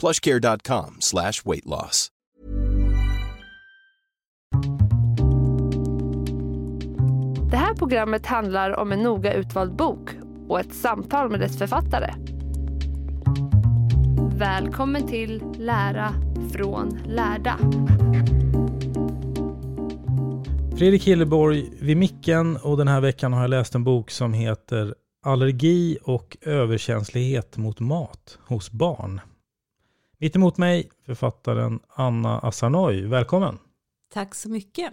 plushcare.com slash weight loss. Det här programmet handlar om en noga utvald bok och ett samtal med dess författare. Välkommen till Lära från lärda. Fredrik Hilleborg vid micken och den här veckan har jag läst en bok som heter Allergi och överkänslighet mot mat hos barn. Mitt emot mig författaren Anna Asarnoy. Välkommen! Tack så mycket.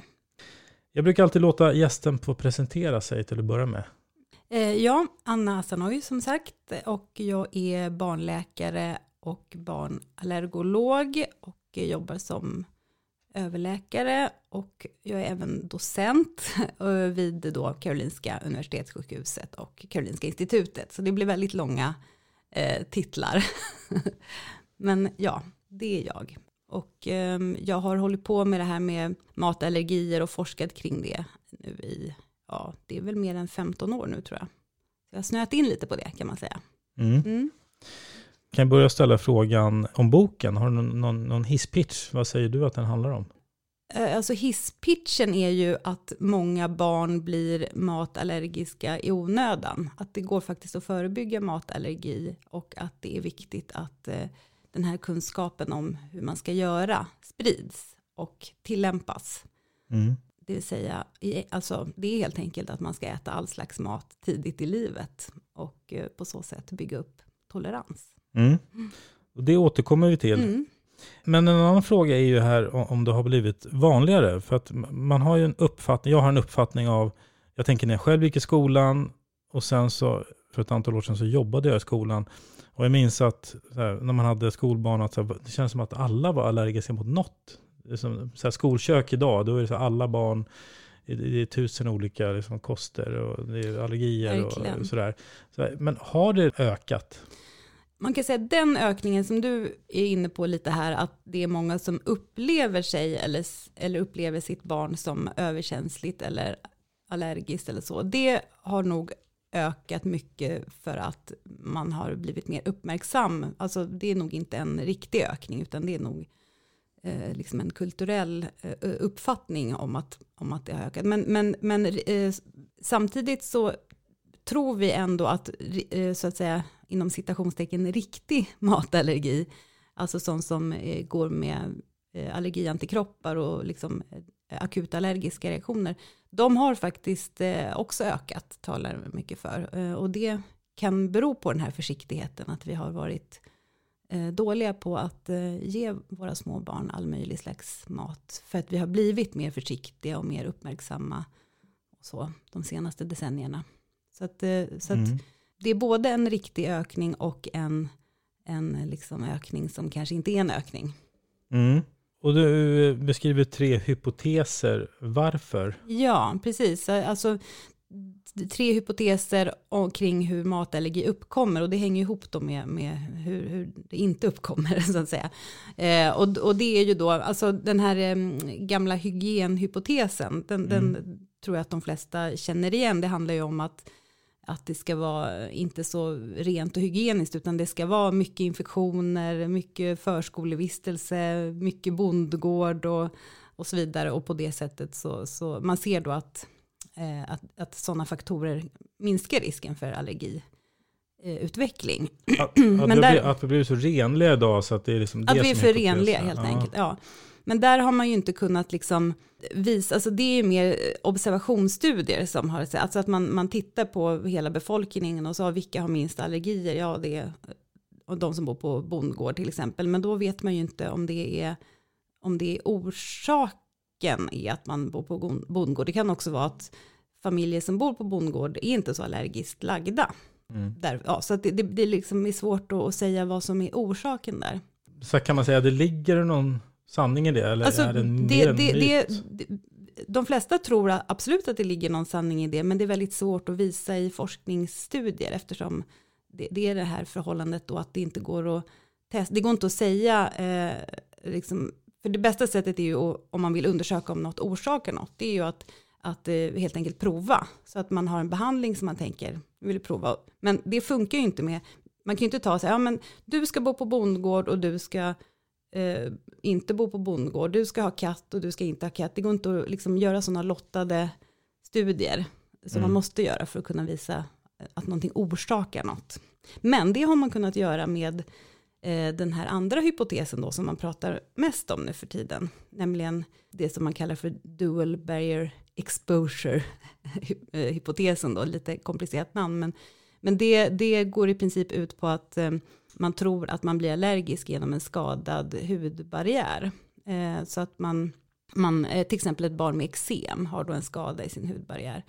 Jag brukar alltid låta gästen få presentera sig till att börja med. Eh, ja, Anna Asanoy som sagt och jag är barnläkare och barnallergolog och jobbar som överläkare och jag är även docent eh, vid då Karolinska Universitetssjukhuset och Karolinska Institutet. Så det blir väldigt långa eh, titlar. Men ja, det är jag. Och eh, jag har hållit på med det här med matallergier och forskat kring det nu i, ja, det är väl mer än 15 år nu tror jag. Så jag har snöat in lite på det kan man säga. Mm. Mm. Kan jag börja ställa frågan om boken? Har du någon, någon, någon hisspitch? Vad säger du att den handlar om? Eh, Alltså hisspitchen är ju att många barn blir matallergiska i onödan. Att det går faktiskt att förebygga matallergi och att det är viktigt att eh, den här kunskapen om hur man ska göra sprids och tillämpas. Mm. Det vill säga, alltså, det är helt enkelt att man ska äta all slags mat tidigt i livet och eh, på så sätt bygga upp tolerans. Mm. Och det återkommer vi till. Mm. Men en annan fråga är ju här om det har blivit vanligare. För att man har ju en uppfattning, jag har en uppfattning av, jag tänker när jag själv gick i skolan och sen så för ett antal år sedan så jobbade jag i skolan. Och jag minns att här, när man hade skolbarn, att så här, det känns som att alla var allergiska mot något. Som, så här, skolkök idag, då är det så här, alla barn, det är tusen olika liksom, koster och det är allergier och sådär. Så, men har det ökat? Man kan säga att den ökningen som du är inne på lite här, att det är många som upplever sig eller, eller upplever sitt barn som överkänsligt eller allergiskt eller så. Det har nog ökat mycket för att man har blivit mer uppmärksam. Alltså det är nog inte en riktig ökning utan det är nog eh, liksom en kulturell eh, uppfattning om att, om att det har ökat. Men, men, men eh, samtidigt så tror vi ändå att, eh, så att säga, inom citationstecken riktig matallergi, alltså sånt som eh, går med eh, allergiantikroppar och liksom eh, akuta allergiska reaktioner, de har faktiskt eh, också ökat, talar mycket för. Eh, och det kan bero på den här försiktigheten, att vi har varit eh, dåliga på att eh, ge våra små barn all möjlig slags mat, för att vi har blivit mer försiktiga och mer uppmärksamma och så, de senaste decennierna. Så att, eh, så att Mm. det är både en riktig ökning och en, en liksom ökning som kanske inte är en ökning. Mm. Och du eh, beskriver tre hypoteser. Varför? Ja, precis. Alltså, tre hypoteser kring hur matallergi uppkommer och det hänger ihop då med, med hur, hur det inte uppkommer så att säga. Eh, och, och det är ju då, alltså den här eh, gamla hygienhypotesen, den, mm. den tror jag att de flesta känner igen. Det handlar ju om att att det ska vara inte så rent och hygieniskt utan det ska vara mycket infektioner, mycket förskolevistelse, mycket bondgård och, och så vidare och på det sättet så, så man ser då att, eh, att, att sådana faktorer minskar risken för allergiutveckling. Att, att, Men där, att vi blir så renliga idag så att det är liksom det Att vi är för renliga helt ja. enkelt, ja. Men där har man ju inte kunnat liksom visa, alltså det är mer observationsstudier som har, alltså att man, man tittar på hela befolkningen och så vilka har minst allergier, ja det är och de som bor på bondgård till exempel, men då vet man ju inte om det är, om det är orsaken i att man bor på bondgård. Det kan också vara att familjer som bor på bondgård är inte så allergiskt lagda. Mm. Där, ja, så det, det, det liksom är svårt att säga vad som är orsaken där. Så kan man säga, det ligger någon sanning i det? Eller alltså, är det, det, det, det, de flesta tror absolut att det ligger någon sanning i det, men det är väldigt svårt att visa i forskningsstudier eftersom det, det är det här förhållandet då att det inte går att testa. Det går inte att säga, eh, liksom, för det bästa sättet är ju om man vill undersöka om något orsakar något, det är ju att, att eh, helt enkelt prova. Så att man har en behandling som man tänker, vill prova. Men det funkar ju inte med, man kan ju inte ta och säga, ja men du ska bo på bondgård och du ska eh, inte bo på bondgård, du ska ha katt och du ska inte ha katt. Det går inte att liksom göra sådana lottade studier som mm. man måste göra för att kunna visa att någonting orsakar något. Men det har man kunnat göra med eh, den här andra hypotesen då som man pratar mest om nu för tiden, nämligen det som man kallar för dual barrier exposure eh, hypotesen då, lite komplicerat namn, men, men det, det går i princip ut på att eh, man tror att man blir allergisk genom en skadad hudbarriär. Eh, så att man, man, eh, till exempel ett barn med eksem har då en skada i sin hudbarriär.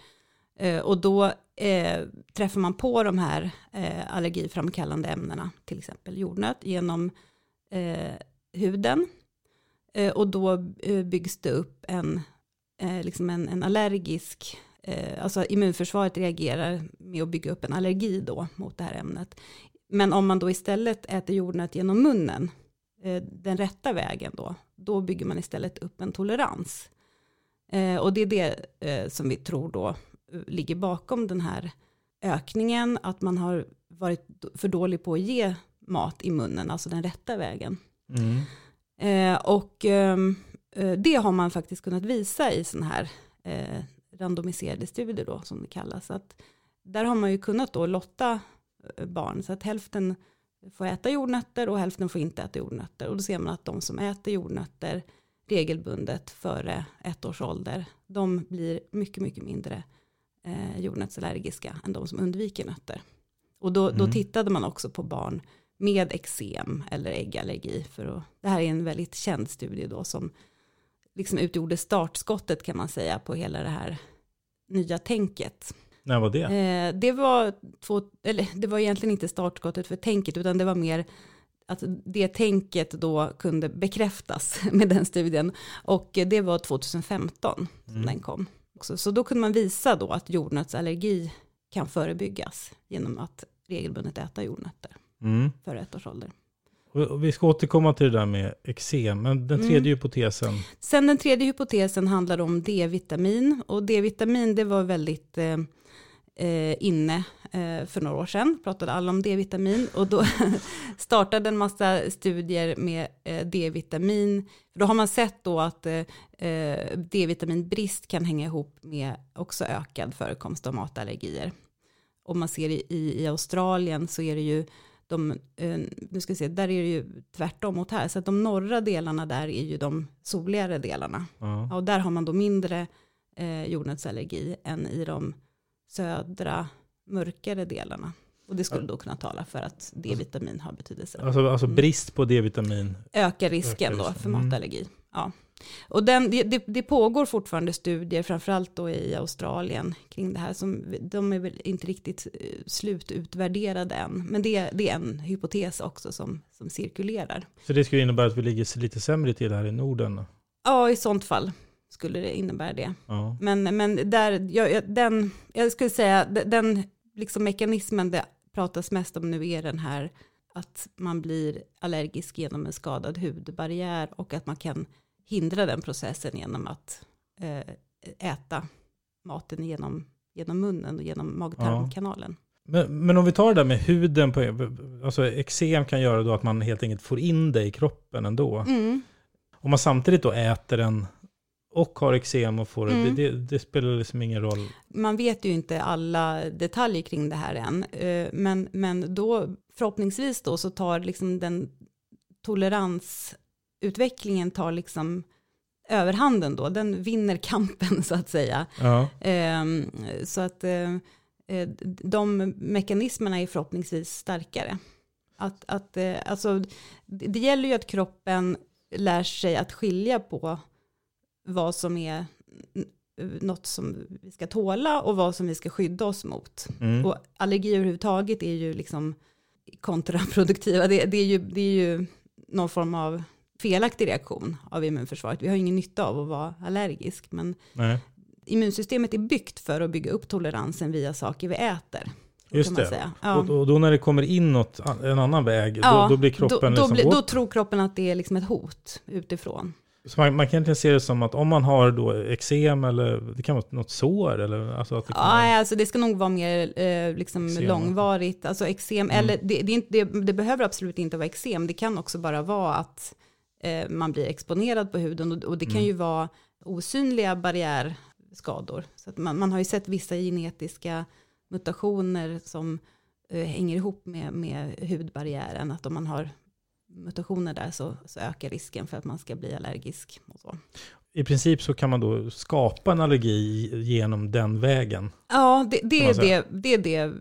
Eh, och då eh, träffar man på de här eh, allergiframkallande ämnena, till exempel jordnöt, genom eh, huden. och då byggs det upp en, liksom en, en allergisk alltså immunförsvaret reagerar med att bygga upp en allergi då mot det här ämnet. Men om man då istället äter jordnöt genom munnen, eh, den rätta vägen då, då bygger man istället upp en tolerans. Eh, och det är det eh, som vi tror då ligger bakom den här ökningen, att man har varit för dålig på att ge mat i munnen, alltså den rätta vägen. Mm. och ehm, det har man faktiskt kunnat visa i sådana här randomiserade studier då, som det kallas. Att där har man ju kunnat då lotta barn. Så att hälften får äta jordnötter och hälften får inte äta jordnötter. Och då ser man att de som äter jordnötter regelbundet före ett års ålder, de blir mycket, mycket mindre eh, jordnötsallergiska än de som undviker nötter. Och då, mm. då tittade man också på barn med eksem eller äggallergi. För att, det här är en väldigt känd studie då som liksom utgjorde startskottet kan man säga på hela det här nya tänket. När var det? Eh, det, var två, eller, det var egentligen inte startskottet för tänket, utan det var mer att det tänket då kunde bekräftas med den studien. Och det var 2015 som mm. den kom. Så då kunde man visa då att jordnötsallergi kan förebyggas genom att regelbundet äta jordnötter mm. före ett års ålder. Vi ska återkomma till det där med eksem, men den tredje mm. hypotesen? Sen den tredje hypotesen handlar om D-vitamin. Och D-vitamin det var väldigt eh, eh, inne eh, för några år sedan, pratade alla om D-vitamin och då startade en massa studier med eh, D-vitamin. Då har man sett då att eh, eh, D-vitaminbrist kan hänga ihop med också ökad förekomst av matallergier. Och man ser i, i, Australien så är det ju de, eh, nu ska vi se, där är det ju tvärtom mot här. Så att de norra delarna där är ju de soligare delarna. Mm. Och där har man då mindre eh, jordnötsallergi än i de södra mörkare delarna. Och det skulle då kunna tala för att D-vitamin har betydelse. Alltså, alltså mm. brist på D-vitamin? Ökar risken ökar då för mm. matallergi. Mm. Ja. Och den, det, det, pågår fortfarande studier, framförallt då i Australien, kring det här. Som, de är väl inte riktigt eh, slututvärderade än. Men det, det är en hypotes också som, som cirkulerar. Så det skulle innebära att vi ligger lite sämre till här i Norden? Ja, i sånt fall. Skulle det innebära det. Ja. Men, men där, jag, den, jag skulle säga, de- den liksom mekanismen det pratas mest om nu är den här att man blir allergisk genom en skadad hudbarriär och att man kan hindra den processen genom att eh, äta maten genom, genom munnen och genom mag-tarmkanalen. Men, men om vi tar det där med huden, på, alltså eksem kan göra då att man helt enkelt får in det i kroppen ändå. Mm. Om man samtidigt då äter den och har eksem och får det, Mm. det, det, spelar liksom ingen roll. man vet ju inte alla detaljer kring det här än, eh, men, men då förhoppningsvis då så tar liksom den toleransutvecklingen tar liksom överhanden då, den vinner kampen så att säga. Ja. Ehm, Så att eh, eh, de mekanismerna är förhoppningsvis starkare. Att, att, alltså, det gäller ju att kroppen lär sig att skilja på vad som är något som vi ska tåla och vad som vi ska skydda oss mot. Mm. Och allergier överhuvudtaget är ju liksom kontraproduktiva. Det, det, är ju, det är ju någon form av felaktig reaktion av immunförsvaret. Vi har ingen nytta av att vara allergisk, men Nej. immunsystemet är byggt för att bygga upp toleransen via saker vi äter. Just det. Ja. Och, och då när det kommer in något, en annan väg, Ja, då, då blir kroppen då, då, liksom... blir- då tror kroppen att det är liksom ett hot utifrån. Man, man kan egentligen se det som att om man har då eksem eller det kan vara något sår eller alltså att det kan Ja, vara, alltså det ska nog vara mer eh, liksom Eksem. långvarigt, alltså eksem, Mm. eller det, det, inte, det, det behöver absolut inte vara eksem, det kan också bara vara att eh, man blir exponerad på huden och, och det kan Mm. ju vara osynliga barriärskador. Så man, man har ju sett vissa genetiska mutationer som eh, hänger ihop med, med hudbarriären, att om man har mutationer där så, så ökar risken för att man ska bli allergisk. Och så. I princip så kan man då skapa en allergi genom den vägen. Ja, det, det, är det, det är det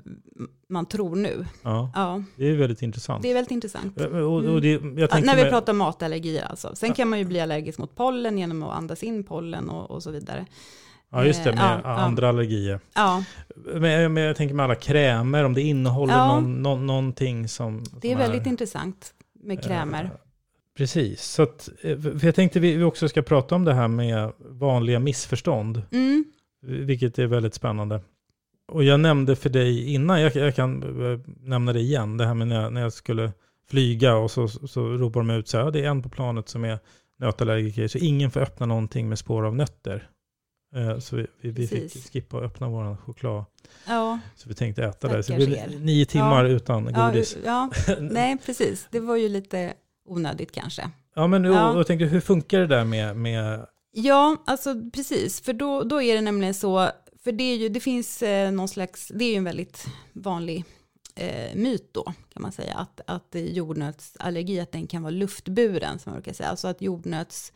man tror nu. Ja, Ja, det är väldigt intressant. det är väldigt intressant. Och, och det, jag Ja, när vi med- pratar matallergier alltså. Sen kan man ju bli allergisk mot pollen genom att andas in pollen och, och så vidare. Ja, just det, Eh, med ja, ja. andra allergier. Ja, Men, men jag tänker med alla krämer, om det innehåller Ja. någon, någon, någonting som... det är som väldigt intressant med eh, krämer. Precis, så att, eh, jag tänkte vi också ska prata om det här med vanliga missförstånd, Mm, vilket är väldigt spännande. Och jag nämnde för dig innan, jag, jag kan eh, nämna det igen, det här med när jag, när jag skulle flyga och så, så ropar de ut så här, "Ja, det är en på planet som är nötallergiker, så ingen får öppna någonting med spår av nötter. Eh, Så vi, vi, vi fick skippa att öppna vår choklad. ja, Så vi tänkte äta det. Så det blev nio timmar Ja. utan godis. ja, nej precis. Det var ju lite onödigt kanske. Ja, men Ja. och tänkte, hur funkar det där med, med Ja, alltså precis, för då, då är det nämligen så, för det, är ju, det finns eh, någon slags, det är ju en väldigt vanlig eh, myt då, kan man säga, att, att jordnötsallergi, att den kan vara luftburen, som man brukar säga, alltså att jordnöts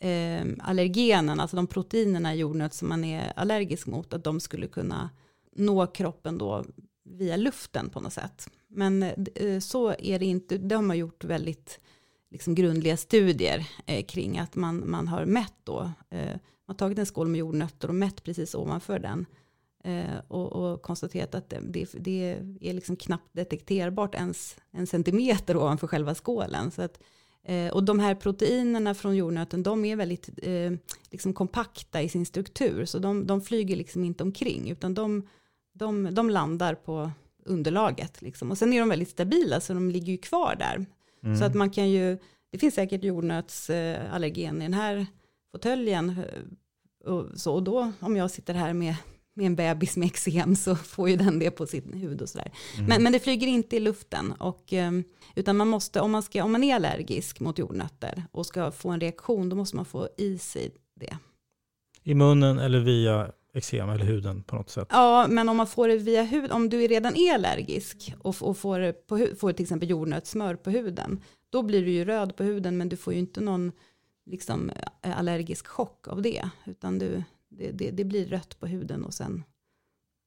eh, allergenen, alltså de proteinerna i jordnöt som man är allergisk mot, att de skulle kunna nå kroppen då via luften på något sätt. Men eh, så är det inte, det har man gjort väldigt liksom grundliga studier eh, kring att man, man har mätt då, eh, man har tagit en skål med jordnötter och mätt precis ovanför den eh, och, och konstaterat att det, det, det är liksom knappt detekterbart ens en centimeter ovanför själva skålen. Så att, eh, och de här proteinerna från jordnöten, de är väldigt eh, liksom kompakta i sin struktur, så de, de flyger liksom inte omkring, utan de, de, de landar på underlaget. Liksom. Och sen är de väldigt stabila, så de ligger ju kvar där. Mm. Så att man kan ju, det finns säkert jordnötsallergen i den här fåtöljen. eh, Och, så, och då, om jag sitter här med, med en bebis med eksem så får ju den det på sin hud och sådär. Mm. Men, men det flyger inte i luften. Och, eh, utan man måste, om man, ska, om man är allergisk mot jordnötter och ska få en reaktion, då måste man få i sig det. I munnen eller via eksem eller huden på något sätt. Ja, men om man får det via hud, om du redan är allergisk och, och får, på, får till exempel jordnötssmör på huden, då blir du ju röd på huden, men du får ju inte någon liksom, eh, allergisk chock av det, utan du, det, det, det blir rött på huden och sen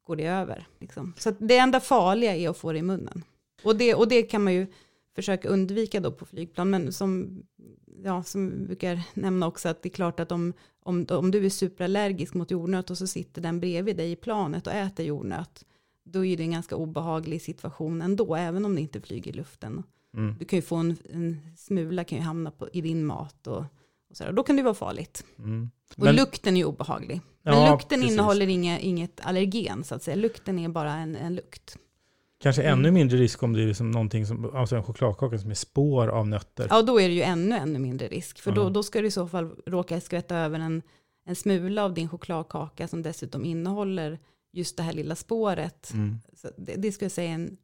går det över. Liksom. Så det enda farliga är att få det i munnen. Och det, och det kan man ju försöka undvika då på flygplan, men som, ja, som vi brukar nämna också, att det är klart att om, om, om du är superallergisk mot jordnöt och så sitter den bredvid dig i planet och äter jordnöt, då är det en ganska obehaglig situation ändå, även om det inte flyger i luften. Mm. Du kan ju få en, en smula kan ju hamna på, i din mat och, Och så där. Då kan det vara farligt. Mm. Och Men- lukten är obehaglig. Men Ja, lukten precis. innehåller inga, inget allergen så att säga. Lukten är bara en, en lukt. Kanske Mm. ännu mindre risk om det är liksom någonting som, alltså en chokladkaka som är spår av nötter. Ja, då är det ju ännu, ännu mindre risk. För då, Mm. då ska du i så fall råka skvätta över en, en smula av din chokladkaka som dessutom innehåller just det här lilla spåret. Mm. Så det, det skulle jag säga är en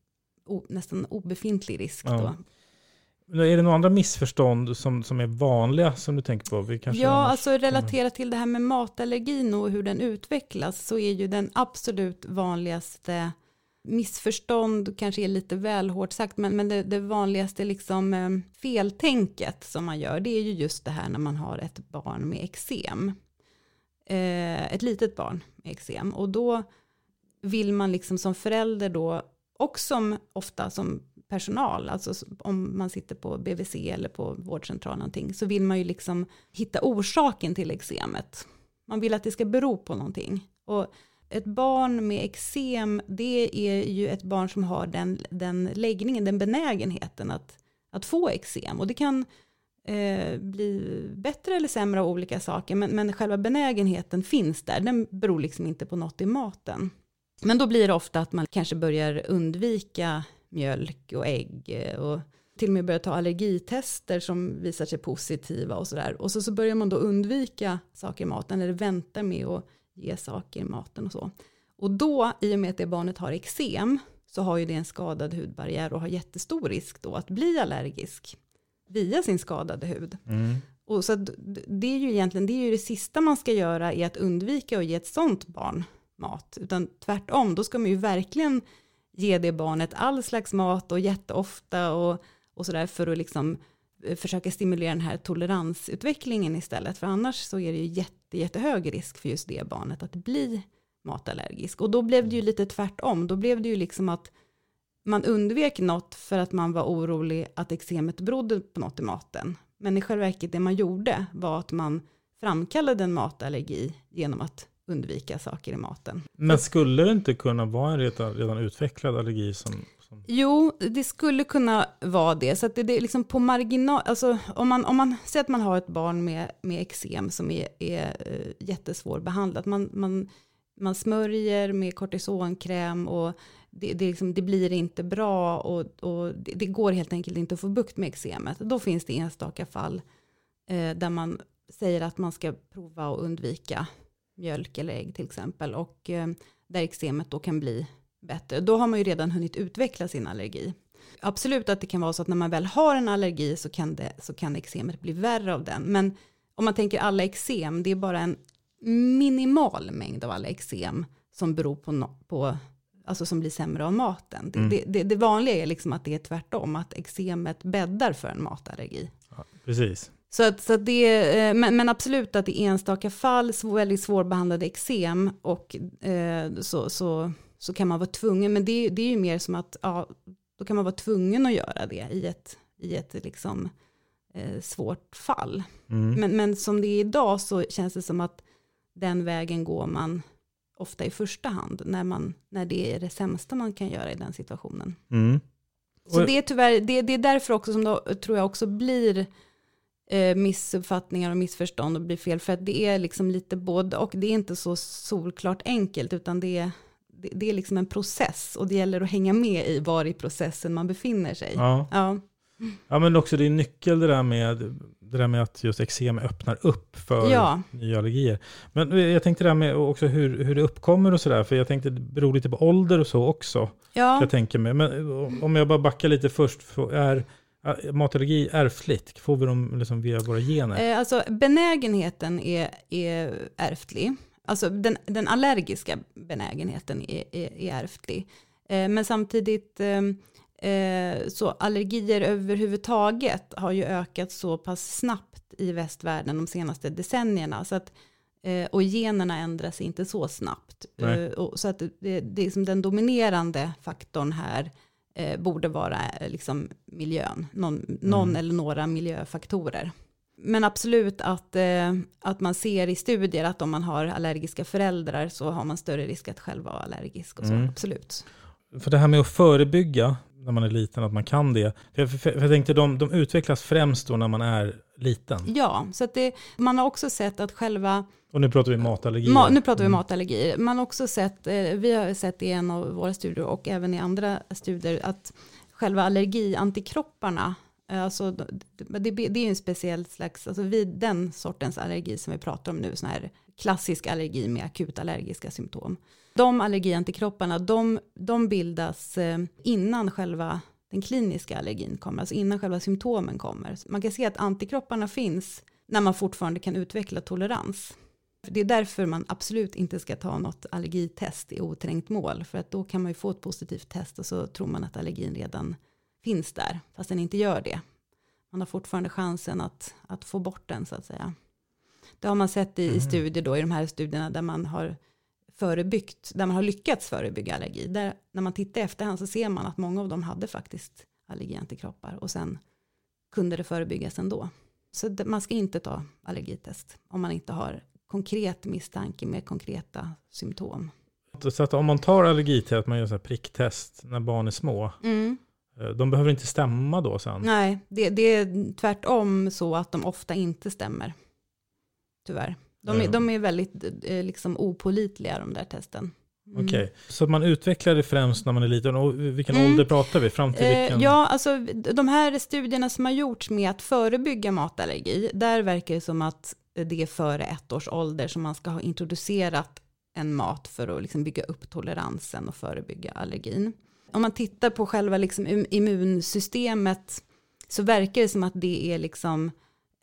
o, nästan obefintlig risk Ja. då. Är det några andra missförstånd som, som är vanliga som du tänker på? Vi kanske Ja, alltså relaterat till det här med matallergin och hur den utvecklas så är ju den absolut vanligaste missförstånd, kanske är lite väl hårt sagt, men, men det, det vanligaste liksom eh, feltänket som man gör, det är ju just det här när man har ett barn med eksem. Eh, ett litet barn med eksem. Och då vill man liksom som förälder då, och som ofta som personal, alltså om man sitter på BVC eller på vårdcentral någonting, så vill man ju liksom hitta orsaken till eksemet. Man vill att det ska bero på någonting. Och ett barn med eksem, det är ju ett barn som har den, den läggningen, den benägenheten att, att få eksem. Och det kan eh, bli bättre eller sämre av olika saker, men, men själva benägenheten finns där. Den beror liksom inte på något i maten. Men då blir det ofta att man kanske börjar undvika mjölk och ägg eh, och till och med börjar ta allergitester som visar sig positiva och sådär. Och så, så börjar man då undvika saker i maten eller vänta med att ge saker i maten och så. Och då, i och med att det barnet har eksem, så har ju det en skadad hudbarriär och har jättestor risk då att bli allergisk via sin skadade hud. Mm. Och så att det är ju egentligen det, är ju det sista man ska göra är att undvika att ge ett sånt barn mat. Utan tvärtom, då ska man ju verkligen ge det barnet all slags mat och jätteofta och, och sådär för att liksom eh, försöka stimulera den här toleransutvecklingen istället. För annars så är det ju jätte, jättehög risk för just det barnet att bli matallergisk. Och då blev det ju lite tvärtom. Då blev det ju liksom att man undvek något för att man var orolig att eksemet berodde på något i maten. Men i själva verket det man gjorde var att man framkallade en matallergi genom att undvika saker i maten. Men skulle det inte kunna vara en redan, redan utvecklad allergi som... Jo, det skulle kunna vara det. Så att det, är liksom på marginal, alltså om man, om man säger att man har ett barn med, med eksem som är, är uh, jättesvårbehandlat, man, man, man smörjer med kortisonkräm och det, det, liksom, det blir inte bra och, och det, det går helt enkelt inte att få bukt med eksemet. Då finns det enstaka fall eh, där man säger att man ska prova att undvika mjölk eller ägg till exempel och eh, där eksemet då kan bli bättre. Då har man ju redan hunnit utveckla sin allergi. Absolut att det kan vara så att när man väl har en allergi så kan, det, så kan eksemet bli värre av den. Men om man tänker alla eksem, det är bara en minimal mängd av alla eksem som beror på, no, på alltså som blir sämre av maten. Det, Mm. det, det, det vanliga är liksom att det är tvärtom, att eksemet bäddar för en matallergi. ja, precis. Så att, så att det, eh, men, men absolut att i enstaka fall, väldigt svårbehandlade eksem, och eh, så, så, så kan man vara tvungen, men det, det är ju mer som att, ja, då kan man vara tvungen att göra det i ett, i ett liksom, eh, svårt fall. Mm. Men, men som det är idag så känns det som att den vägen går man ofta i första hand, när, man, när det är det sämsta man kan göra i den situationen. Mm. Så det är tyvärr, det, det är därför också som det tror jag också blir eh, missuppfattningar och missförstånd och blir fel. För att det är liksom lite både och. Det är inte så solklart enkelt utan det är, det, det är liksom en process. Och det gäller att hänga med i var i processen man befinner sig. Ja. Ja. ja, men också det är nyckel det där med, det där med att just eksem öppnar upp för Ja. nya allergier. Men jag tänkte det här med också hur, hur det uppkommer och sådär, för jag tänkte det beror lite på ålder och så också. Ja. Jag tänker mig. Men om jag bara backar lite först, för är är matallergi ärftligt? Får vi dem liksom via våra gener? Eh, alltså benägenheten är, är ärftlig. Alltså den, den allergiska benägenheten är, är, är ärftlig. Eh, men samtidigt eh, eh, så allergier överhuvudtaget har ju ökat så pass snabbt i västvärlden de senaste decennierna. Så att, och generna ändras inte så snabbt. Nej. Så att det, det är som den dominerande faktorn här eh, borde vara eh, liksom miljön. Någon, någon eller några miljöfaktorer. Men absolut att, eh, att man ser i studier att om man har allergiska föräldrar så har man större risk att själv vara allergisk och så. Mm. Absolut. För det här med att förebygga när man är liten, att man kan det. För jag, för jag tänkte de, de utvecklas främst då när man är liten. Ja, så att det, man har också sett att själva Och nu pratar vi matallergier. Ma, nu pratar vi Mm. matallergier. Man har också sett, eh, vi har sett i en av våra studier och även i andra studier att själva allergiantikropparna, eh, alltså det, det, det är en speciell slags, alltså vid den sortens allergi som vi pratar om nu, sån här klassisk allergi med akut allergiska symptom. De allergiantikropparna, de, de bildas eh, innan själva den kliniska allergin kommer, alltså innan själva symptomen kommer. Man kan se att antikropparna finns när man fortfarande kan utveckla tolerans. Det är därför man absolut inte ska ta något allergitest i oträngt mål. För att då kan man ju få ett positivt test och så tror man att allergin redan finns där. Fast den inte gör det. Man har fortfarande chansen att, att få bort den så att säga. Det har man sett i, i studier då, i de här studierna där man har förebyggt, där man har lyckats förebygga allergi. Där, när man tittar i efterhand så ser man att många av dem hade faktiskt allergiantikroppar och sen kunde det förebyggas ändå. Så man ska inte ta allergitest om man inte har konkret misstanke med konkreta symptom. Så att om man tar allergitest, man gör så här pricktest när barn är små, eh, de behöver inte stämma då sen? Nej, det, det är tvärtom så att de ofta inte stämmer. Tyvärr. De är, Ja. de är väldigt eh, liksom opålitliga de där testen. Mm. Okej, så att man utvecklar det främst när man är liten. Och vilken Mm. ålder pratar vi? Fram till vilken? Eh, ja, alltså de här studierna som har gjorts med att förebygga matallergi, där verkar det som att det är före ett års ålder som man ska ha introducerat en mat för att liksom bygga upp toleransen och förebygga allergin. Om man tittar på själva liksom im- immunsystemet så verkar det som att det är liksom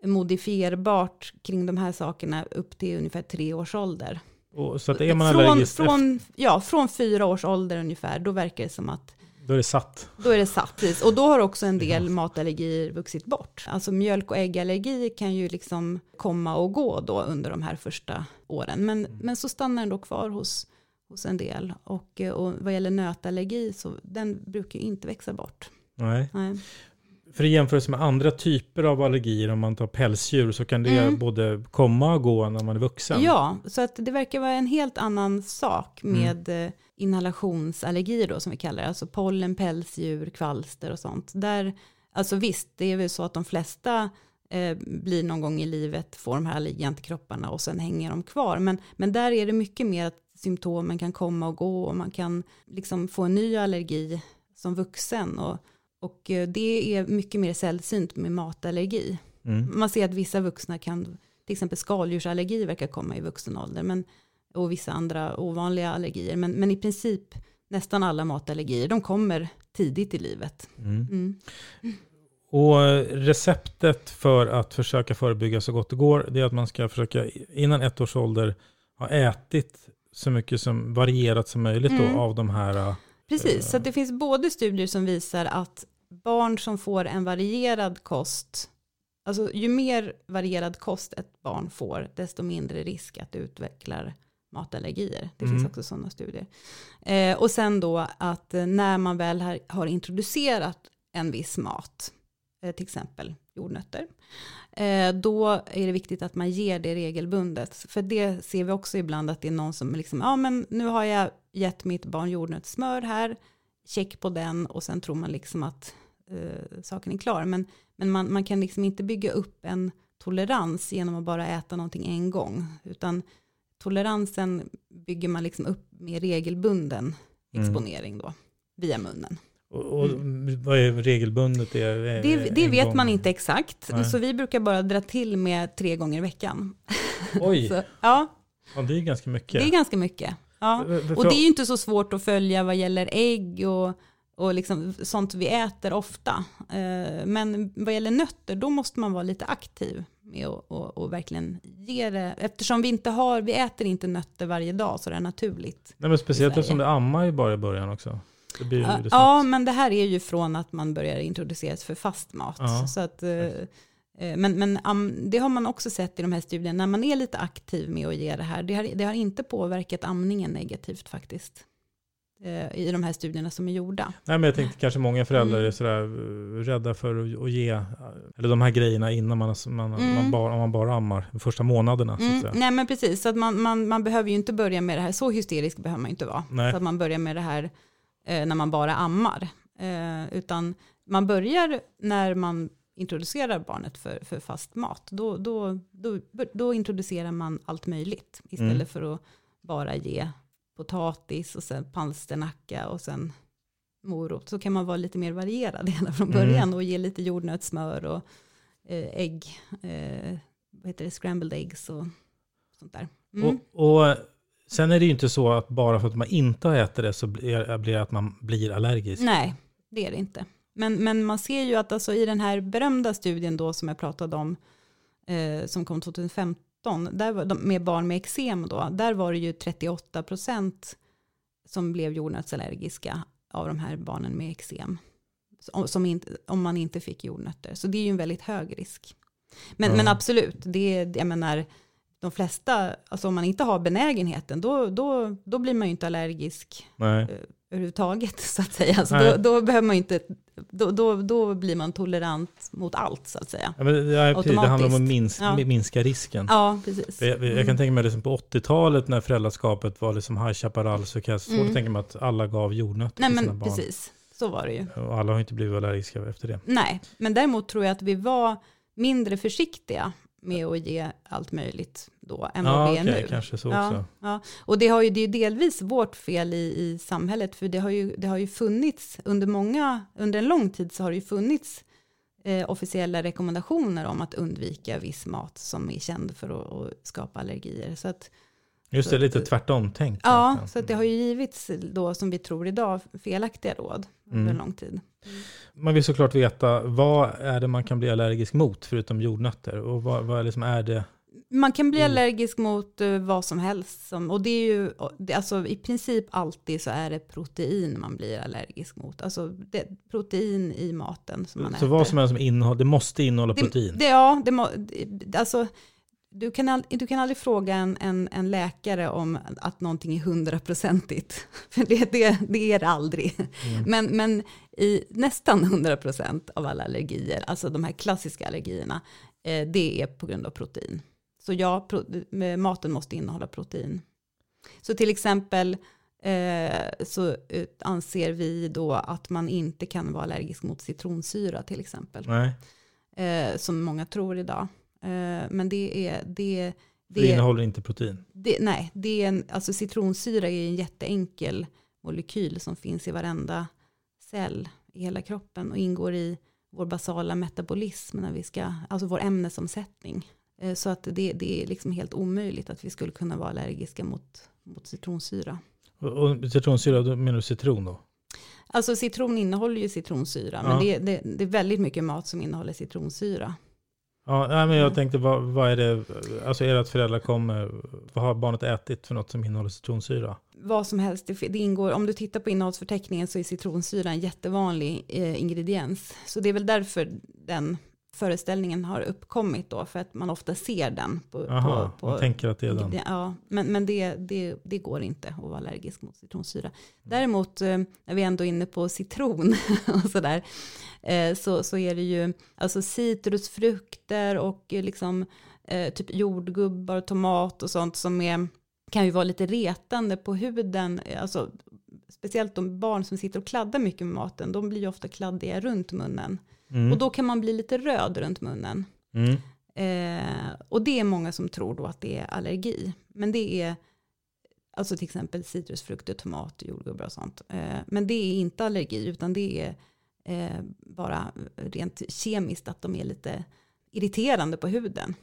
modifierbart kring de här sakerna upp till ungefär tre års ålder. Och, så att är man från, från, ja, från fyra års ålder ungefär, då verkar det som att då är det satt. då är det satt, precis. Och då har också en del matallergier vuxit bort. Alltså mjölk och äggallergi kan ju liksom komma och gå då under de här första åren. Men, men så stannar den då kvar hos, hos en del. Och, eh, och vad gäller nötallergi så den brukar ju inte växa bort. Nej. Nej. För i jämförelse med andra typer av allergier, om man tar pälsdjur, så kan det Mm. både komma och gå när man är vuxen. Ja, så att det verkar vara en helt annan sak Mm. med eh, inhalationsallergier då som vi kallar det. Alltså pollen, pälsdjur, kvalster och sånt. Där, alltså visst, det är väl så att de flesta eh, blir någon gång i livet, får de här allergiantikropparna och sen hänger de kvar. Men, men där är det mycket mer att symptomen kan komma och gå och man kan liksom få en ny allergi som vuxen. Och, och eh, det är mycket mer sällsynt med matallergi. Mm. Man ser att vissa vuxna kan, till exempel skaldjursallergi verkar komma i vuxen ålder, men, och vissa andra ovanliga allergier. Men, men i princip nästan alla matallergier, de kommer tidigt i livet. Mm. Mm. Och receptet för att försöka förebygga så gott det går, det är att man ska försöka innan ett års ålder ha ätit så mycket som varierat som möjligt Mm. då av de här. äh, Precis, så det finns både studier som visar att barn som får en varierad kost, alltså ju mer varierad kost ett barn får, desto mindre risk att det utvecklar matallergier. Det finns Mm. också sådana studier. Eh, och sen då att eh, när man väl har, har introducerat en viss mat, eh, till exempel jordnötter, eh, då är det viktigt att man ger det regelbundet. För det ser vi också ibland att det är någon som liksom, ja men nu har jag gett mitt barn jordnötssmör här, check på den och sen tror man liksom att eh, saken är klar. Men, men man, man kan liksom inte bygga upp en tolerans genom att bara äta någonting en gång, utan toleransen bygger man liksom upp med regelbunden Mm. exponering då, via munnen. Och, och vad är regelbundet? Det, är, Mm. Det, det en vet gång. man inte exakt, Nej. så vi brukar bara dra till med tre gånger i veckan. Oj, Så, ja, ja, det är ganska mycket. det är ganska mycket. Ja. Och det är ju inte så svårt att följa vad gäller ägg och, och liksom sånt vi äter ofta. Eh, Men vad gäller nötter, då måste man vara lite aktiv med att och, och verkligen ge det. Eftersom vi inte har, vi äter inte nötter varje dag så det är naturligt. Nej, men speciellt eftersom det ammar ju bara i början också. Ja, men det här är ju från att man börjar introduceras för fast mat. Ja. Så att, eh, eh, men men det har man också sett i de här studierna, när man är lite aktiv med att ge det här, det har, det har inte påverkat amningen negativt faktiskt. Eh, I de här studierna som är gjorda. Nej, men jag tänkte kanske många föräldrar Mm. är sådär eh, rädda för att, ge eller de här grejerna innan man, man, Mm. man, bara, man bara ammar de första månaderna. Så att Mm, säga. nej men precis, så att man, man, man behöver ju inte börja med det här, så hysterisk behöver man inte vara. Nej. Så att man börjar med det här eh, när man bara ammar. Eh, utan man börjar när man introducerar barnet för, för fast mat, då, då, då, då introducerar man allt möjligt istället Mm. för att bara ge potatis och sen palsternacka och sen morot. Så kan man vara lite mer varierad hela från Mm. början och ge lite jordnötssmör och eh, ägg, eh, vad heter det, scrambled eggs och sånt där. Mm. Och, och sen är det ju inte så att bara för att man inte har ätit det så blir blir det att man blir allergisk. Nej, det är det inte. Men, men man ser ju att alltså i den här berömda studien då som jag pratade om, eh, som kom 2015, där var de, med barn med eksem då, där var det ju 38 procent som blev jordnötsallergiska av de här barnen med eksem. Som, inte, om man inte fick jordnötter. Så det är ju en väldigt hög risk. Men, Ja. men absolut, det, jag menar, de flesta, alltså om man inte har benägenheten, då, då, då blir man ju inte allergisk Nej. Överhuvudtaget så att säga. Så då, då behöver man inte, då, då, då blir man tolerant mot allt så att säga. Ja, men, ja, precis, det handlar om att minska, Ja. minska risken. Ja, precis. Jag, jag kan Mm. tänka mig liksom på 80-talet när föräldraskapet var liksom High Chaparral så kan jag Mm. tänka mig att alla gav jordnötter Nej till sina men barn. precis, så var det ju. Och alla har inte blivit allergiska efter det. Nej, men däremot tror jag att vi var mindre försiktiga med att ge allt möjligt då än Ja, vad vi är okej, nu. kanske så ja, också. Ja. Och det, har ju, det är ju delvis vårt fel i, i samhället, för det har, ju, det har ju funnits under många, under en lång tid så har det ju funnits eh, officiella rekommendationer om att undvika viss mat som är känd för att, att skapa allergier. Så att, Just Så det, lite tvärtom tänkt. ja, så att det har ju givits då, som vi tror idag, felaktiga råd under Mm. lång tid. Man vill såklart veta vad är det man kan bli allergisk mot förutom jordnötter? Och vad, vad liksom är det? Man kan bli Mm. allergisk mot eh, vad som helst. Som, och det är ju, alltså i princip alltid så är det protein man blir allergisk mot. Alltså det, protein i maten som man Så äter. vad som helst som innehåller, det måste innehålla protein? Det, ja, det må, det, alltså du kan, all, du kan aldrig fråga en, en, en läkare om att någonting är hundraprocentigt. För det, det, det är det aldrig. Mm. Men, men i nästan 100% av alla allergier, alltså de här klassiska allergierna, eh, det är på grund av protein. Så ja, pro, maten måste innehålla protein. Så till exempel eh, så anser vi då att man inte kan vara allergisk mot citronsyra till exempel. Eh, som många tror idag. Eh, men det är, det, det, det, innehåller inte protein. det, nej, det är en, alltså citronsyra är en jätteenkel molekyl som finns i varenda cell i hela kroppen och ingår i vår basala metabolism, när vi ska, alltså vår ämnesomsättning. Eh, Så att det, det är liksom helt omöjligt att vi skulle kunna vara allergiska mot, mot citronsyra. Och, och citronsyra, då menar du citron då? Alltså citron innehåller ju citronsyra, men Ja. det, det, det är väldigt mycket mat som innehåller citronsyra. Ja, nej, men jag tänkte, vad, vad är det, alltså är det att föräldrar kommer, vad har barnet ätit för något som innehåller citronsyra? vad som helst. Det, det ingår, om du tittar på innehållsförteckningen så är citronsyra en jättevanlig eh, ingrediens. Så det är väl därför den föreställningen har uppkommit då, för att man ofta ser den. På, Jaha, på, man på tänker att det är den. ingrediens- Ja, men, men det, det, det går inte att vara allergisk mot citronsyra. Däremot, eh, när vi ändå är inne på citron och sådär, eh, så, så är det ju alltså citrusfrukter och liksom eh, typ jordgubbar, tomat och sånt som är, kan ju vara lite retande på huden. Alltså, speciellt de barn som sitter och kladdar mycket med maten, de blir ju ofta kladdiga runt munnen. Mm. Och då kan man bli lite röd runt munnen. Mm. Eh, och det är många som tror då att det är allergi. Men det är alltså till exempel citrusfrukter, tomat, jordgubbar och sånt. Eh, men det är inte allergi utan det är eh, bara rent kemiskt att de är lite irriterande på huden.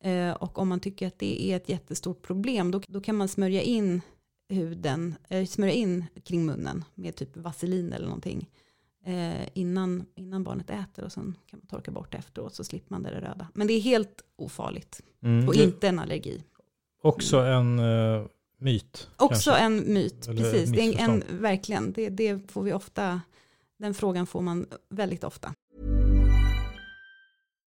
Eh, och om man tycker att det är ett jättestort problem då, då kan man smörja in huden, eh, smörja in kring munnen med typ vaselin eller någonting eh, innan, innan barnet äter och sen kan man torka bort efteråt så slipper man det röda. Men det är helt ofarligt Mm. och inte en allergi. Också en eh, myt. Också kanske. en myt, Eller precis. Det är en, verkligen, det, det får vi ofta, den frågan får man väldigt ofta.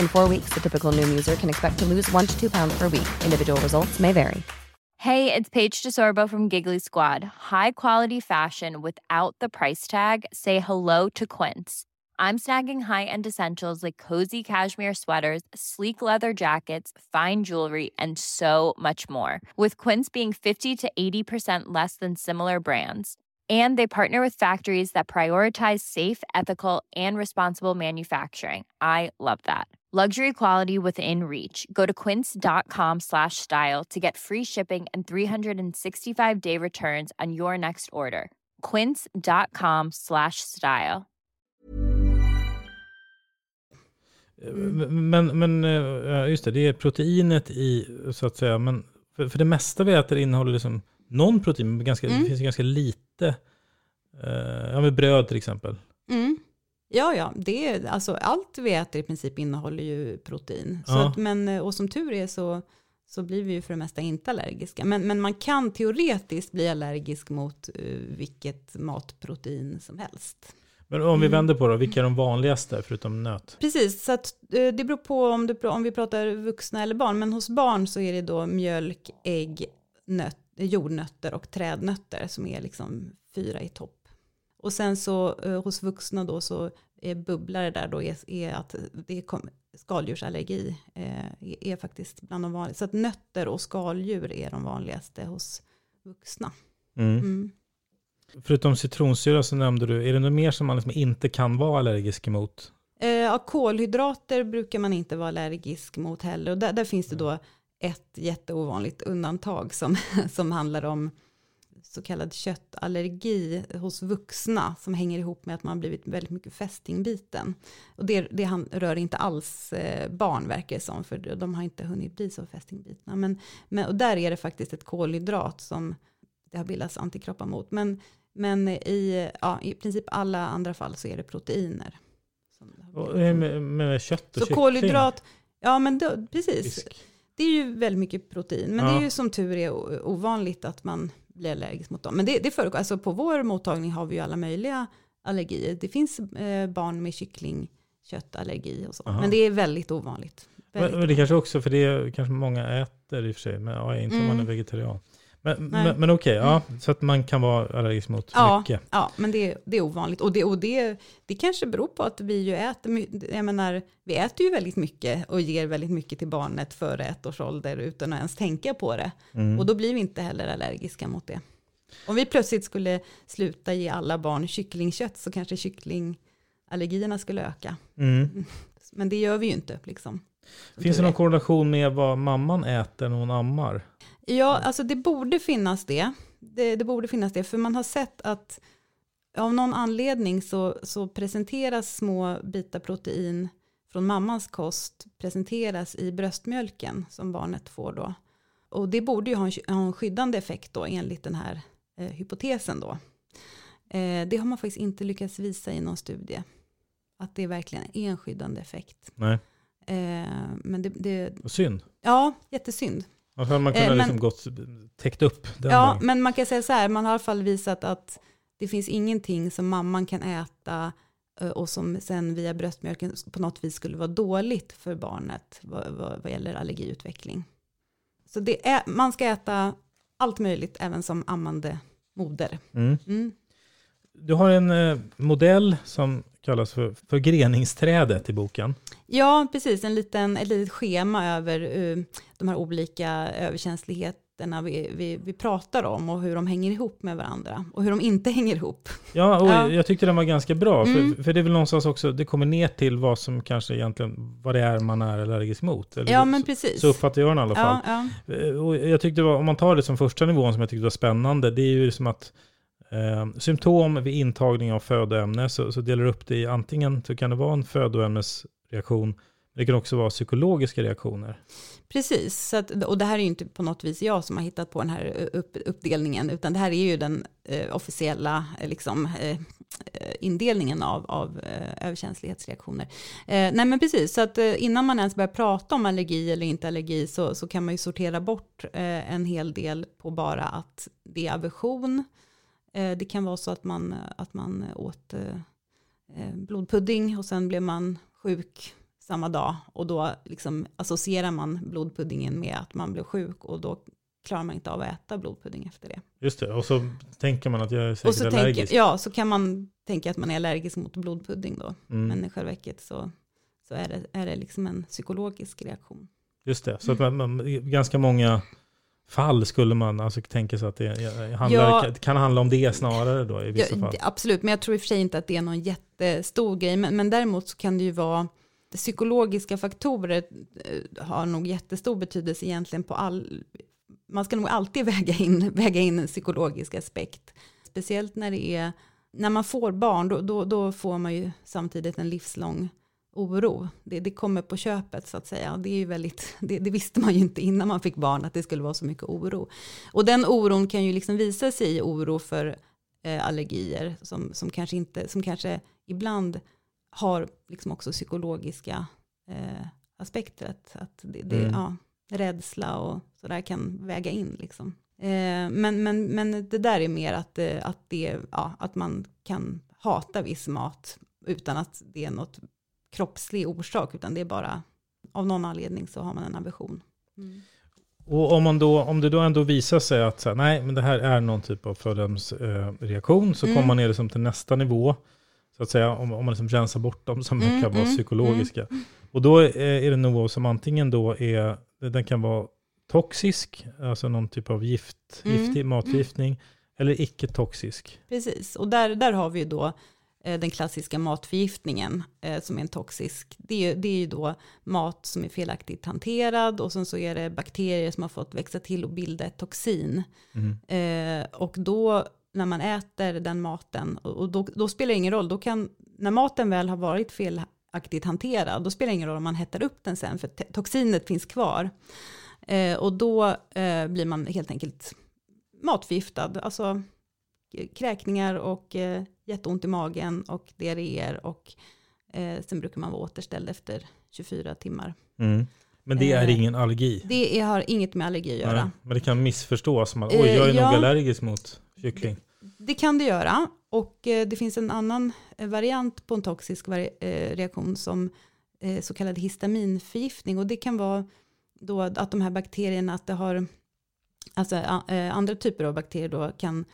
In four weeks, the typical Noom user can expect to lose one to two pounds per week. Individual results may vary. Hey, it's Paige DeSorbo from Giggly Squad. High quality fashion without the price tag. Say hello to Quince. I'm snagging high-end essentials like cozy cashmere sweaters, sleek leather jackets, fine jewelry, and so much more. With Quince being 50 to 80% less than similar brands. And they partner with factories that prioritize safe, ethical, and responsible manufacturing. I love that. Luxury quality within reach. Go to quince.com slash style to get free shipping and 365 day returns on your next order. Quince.com slash style. Men, men eh, just det, det är proteinet i, så att säga, men för, för det mesta vi äter innehåller liksom någon protein, men ganska, Mm. det finns ganska lite. Eh, ja, med bröd till exempel. Mm. Ja, ja, det är, alltså, allt vi äter i princip innehåller ju protein. Så Ja. att, men, eh, och som tur är så, så blir vi ju för det mesta inte allergiska. Men, men man kan teoretiskt bli allergisk mot uh, vilket matprotein som helst. Men om vi Mm. vänder på det, vilka är de vanligaste förutom nöt? Precis, så att, eh, det beror på om, du, om vi pratar vuxna eller barn. Men hos barn så är det då mjölk, ägg, nöt, jordnötter och trädnötter som är liksom fyra i topp. Och sen så eh, hos vuxna då så är bubblare där då är, är att det är kom- skaldjursallergi eh, är, är faktiskt bland de vanligaste. Så att nötter och skaldjur är de vanligaste hos vuxna. Mm. Mm. Förutom citronsyra så nämnde du, är det något mer som man liksom inte kan vara allergisk emot? Eh, ja, kolhydrater brukar man inte vara allergisk mot heller. Och där, där finns det då ett jätteovanligt undantag som, som handlar om så kallad köttallergi hos vuxna som hänger ihop med att man har blivit väldigt mycket fästingbiten. Och det, det han, rör inte alls eh, barn verkar det som, för de har inte hunnit bli så fästingbitna. Men, men, och där är det faktiskt ett kolhydrat som det har bildats antikroppar mot. Men, men i, ja, i princip alla andra fall så är det proteiner. Och, med, med kött och Så kolhydrat, ja men då, precis. Fisk. Det är ju väldigt mycket protein. Men Ja. det är ju som tur är ovanligt att man blir allergisk mot dem. Men det, det förekommer, alltså på vår mottagning har vi ju alla möjliga allergier. Det finns eh, barn med kycklingköttallergi och så. Aha. Men det är väldigt ovanligt. Väldigt Men, men det kanske också, för det är kanske många äter i och för sig, men ja, inte om man är Mm. vegetarian. Men, men, men okej, ja, så att man kan vara allergisk mot Ja, mycket. ja men det, det är ovanligt. Och, det, och det, det kanske beror på att vi ju äter, jag menar, vi äter ju väldigt mycket och ger väldigt mycket till barnet före ett års ålder utan att ens tänka på det. Mm. Och då blir vi inte heller allergiska mot det. Om vi plötsligt skulle sluta ge alla barn kycklingkött så kanske kycklingallergierna skulle öka. Mm. Men det gör vi ju inte. Liksom. Som Finns det någon korrelation med vad mamman äter när hon ammar? Ja, alltså det borde finnas det. det. Det borde finnas det, för man har sett att av någon anledning så, så presenteras små bitar protein från mammans kost presenteras i bröstmjölken som barnet får då. Och det borde ju ha en, ha en skyddande effekt då enligt den här eh, hypotesen då. Eh, det har man faktiskt inte lyckats visa i någon studie. Att det verkligen är en skyddande effekt. Nej, Eh, men det, det, synd. ja, jättesynd. Varför hade man Eh, kunnat men- liksom gått, täckt upp den Ja, vägen? men man kan säga så här, man har i alla fall visat att det finns ingenting som mamman kan äta eh, och som sen via bröstmjölken på något vis skulle vara dåligt för barnet vad, vad, vad gäller allergiutveckling. Så det är, man ska äta allt möjligt även som ammande moder. Mm. Mm. Du har en eh, modell som kallas för förgreningsträdet i boken. Ja, precis. En liten, ett litet schema över uh, de här olika överkänsligheterna vi, vi, vi, pratar om och hur de hänger ihop med varandra och hur de inte hänger ihop. Ja, och ja. jag tyckte den var ganska bra. Mm. För, för det är väl någonstans också, det kommer ner till vad som kanske egentligen, vad det är man är allergisk mot. Eller ja, men precis. Så uppfattar jag den i alla fall. Ja, ja. Eh, och jag tyckte, var, om man tar det som första nivån som jag tyckte var spännande, det är ju som att Eh, symptom vid intagning av födoämne så, så delar upp det i antingen så kan det vara en födoämnesreaktion, det kan också vara psykologiska reaktioner. Precis, så att, och det här är ju inte på något vis jag som har hittat på den här upp, uppdelningen, utan det här är ju den eh, officiella eh, liksom, eh, eh, indelningen av, av eh, överkänslighetsreaktioner. Eh, nej men precis, så att eh, innan man ens börjar prata om allergi eller inte allergi så, så kan man ju sortera bort eh, en hel del på bara att det är aversion, Eh, det kan vara så att man, att man åt eh, blodpudding och sen blev man sjuk samma dag och då liksom associerar man blodpuddingen med att man blev sjuk och då klarar man inte av att äta blodpudding efter det. Just det, och så tänker man att jag är säkert och så allergisk. Tänker, ja, så kan man tänka att man är allergisk mot blodpudding då. Mm. Men i själva verket så, så är, det, är det liksom en psykologisk reaktion. Just det, så mm. att man, man, ganska många fall skulle man alltså tänka sig att det handlar, ja, kan handla om det snarare då i vissa ja, fall? Absolut, men jag tror i och för sig inte att det är någon jättestor grej. Men, men däremot så kan det ju vara psykologiska faktorer eh, har nog jättestor betydelse egentligen på all... Man ska nog alltid väga in, väga in en psykologisk aspekt. Speciellt när det är... När man får barn, då, då, då får man ju samtidigt en livslång oro. Det, det, kommer på köpet så att säga. Det, är ju väldigt, det, det, visste man ju inte innan man fick barn att det skulle vara så mycket oro. Och den oron kan ju liksom visa sig i oro för eh, allergier som, som, kanske inte, som kanske ibland har liksom också psykologiska eh, aspekter. Att, att det, det, mm. ja, rädsla och sådär kan väga in. Liksom. Eh, men, men, men det där är mer att, eh, att, det, ja, att man kan hata viss mat utan att det är något kroppslig orsak, utan det är bara av någon anledning så har man en aversion. Mm. Och om, man då, om det då ändå visar sig att så här, nej, men det här är någon typ av fördomsreaktion, eh, så mm. kommer man ner liksom till nästa nivå, så att säga, om, om man liksom rensar bort dem som mm, kan vara mm, psykologiska. Mm. Och då är, är det en nivå som antingen då är, den kan vara toxisk, alltså någon typ av gift, mm. giftig matförgiftning, eller icke-toxisk. Precis, och där, där har vi ju då den klassiska matförgiftningen eh, som är en toxisk. Det är, det är ju då mat som är felaktigt hanterad och sen så är det bakterier som har fått växa till och bilda ett toxin. Mm. Eh, och då när man äter den maten, och då, då, spelar det ingen roll, då kan, när maten väl har varit felaktigt hanterad, då spelar det ingen roll om man hettar upp den sen, för toxinet finns kvar. Eh, och då eh, blir man helt enkelt matförgiftad, alltså kräkningar och eh, jätteont i magen och diarréer och eh, sen brukar man vara återställd efter 24 timmar. Mm. Men det är eh, ingen allergi? Det är, har inget med allergi att göra. Nej, men det kan missförstås som att oj, jag är ja, nog allergisk mot kyckling. Det, det kan det göra och eh, det finns en annan eh, variant på en toxisk reaktion som så kallad histaminförgiftning och det kan vara då att de här bakterierna, att det har, alltså andra typer av bakterier då kan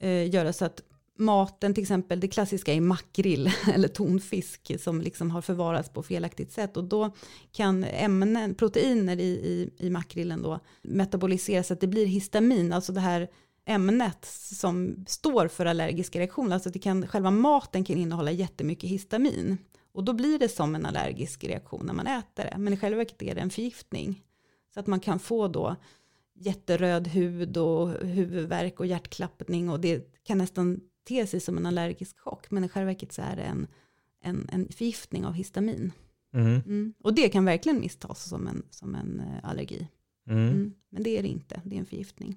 eh, göra så att maten till exempel, det klassiska är makrill eller tonfisk som liksom har förvarats på felaktigt sätt. Och då kan ämnen, proteiner i, i, i makrillen då metaboliseras så att det blir histamin, alltså det här ämnet som står för allergiska reaktioner, alltså det kan, själva maten kan innehålla jättemycket histamin. Och då blir det som en allergisk reaktion när man äter det, men i själva verket är det en förgiftning. Så att man kan få då jätteröd hud och huvudvärk och hjärtklappning och det kan nästan te sig som en allergisk chock. Men i själva verket så är det en, en, en förgiftning av histamin. Mm. Mm. Och det kan verkligen misstas som en, som en eh, allergi. Mm. mm. Men det är det inte, det är en förgiftning.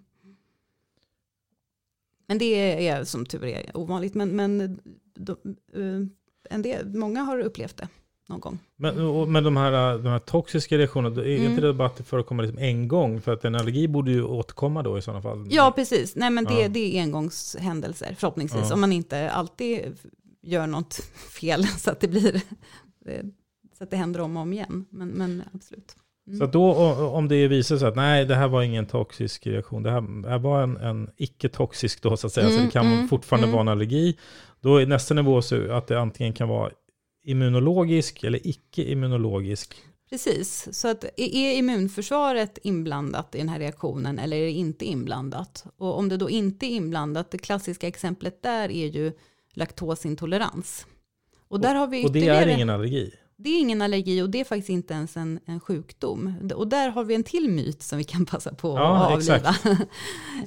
Men det är som tur är ovanligt, men, men de, uh, en del, många har upplevt det någon gång. Men, och, men de, här, de här toxiska reaktionerna, är mm. inte det bara att det förekommer liksom en gång? För att en allergi borde ju återkomma då i sådana fall. Ja, precis. Nej, men det, ja. det är engångshändelser, förhoppningsvis. Ja. Om man inte alltid gör något fel så att det blir så att det händer om och om igen. Men, men absolut. Mm. Så då om det visar sig att nej, det här var ingen toxisk reaktion, det här, var en, en icke-toxisk då så att säga, så Mm, det kan mm, fortfarande mm. vara en allergi. Då är nästa nivå så att det antingen kan vara immunologisk eller icke-immunologisk. Precis, så att är immunförsvaret inblandat i den här reaktionen eller är det inte inblandat? Och om det då inte är inblandat, det klassiska exemplet där är ju laktosintolerans. Och där har vi Och det är ingen allergi. det är ingen allergi och det är faktiskt inte ens en, en sjukdom. Och där har vi en till myt som vi kan passa på Ja, att avliva.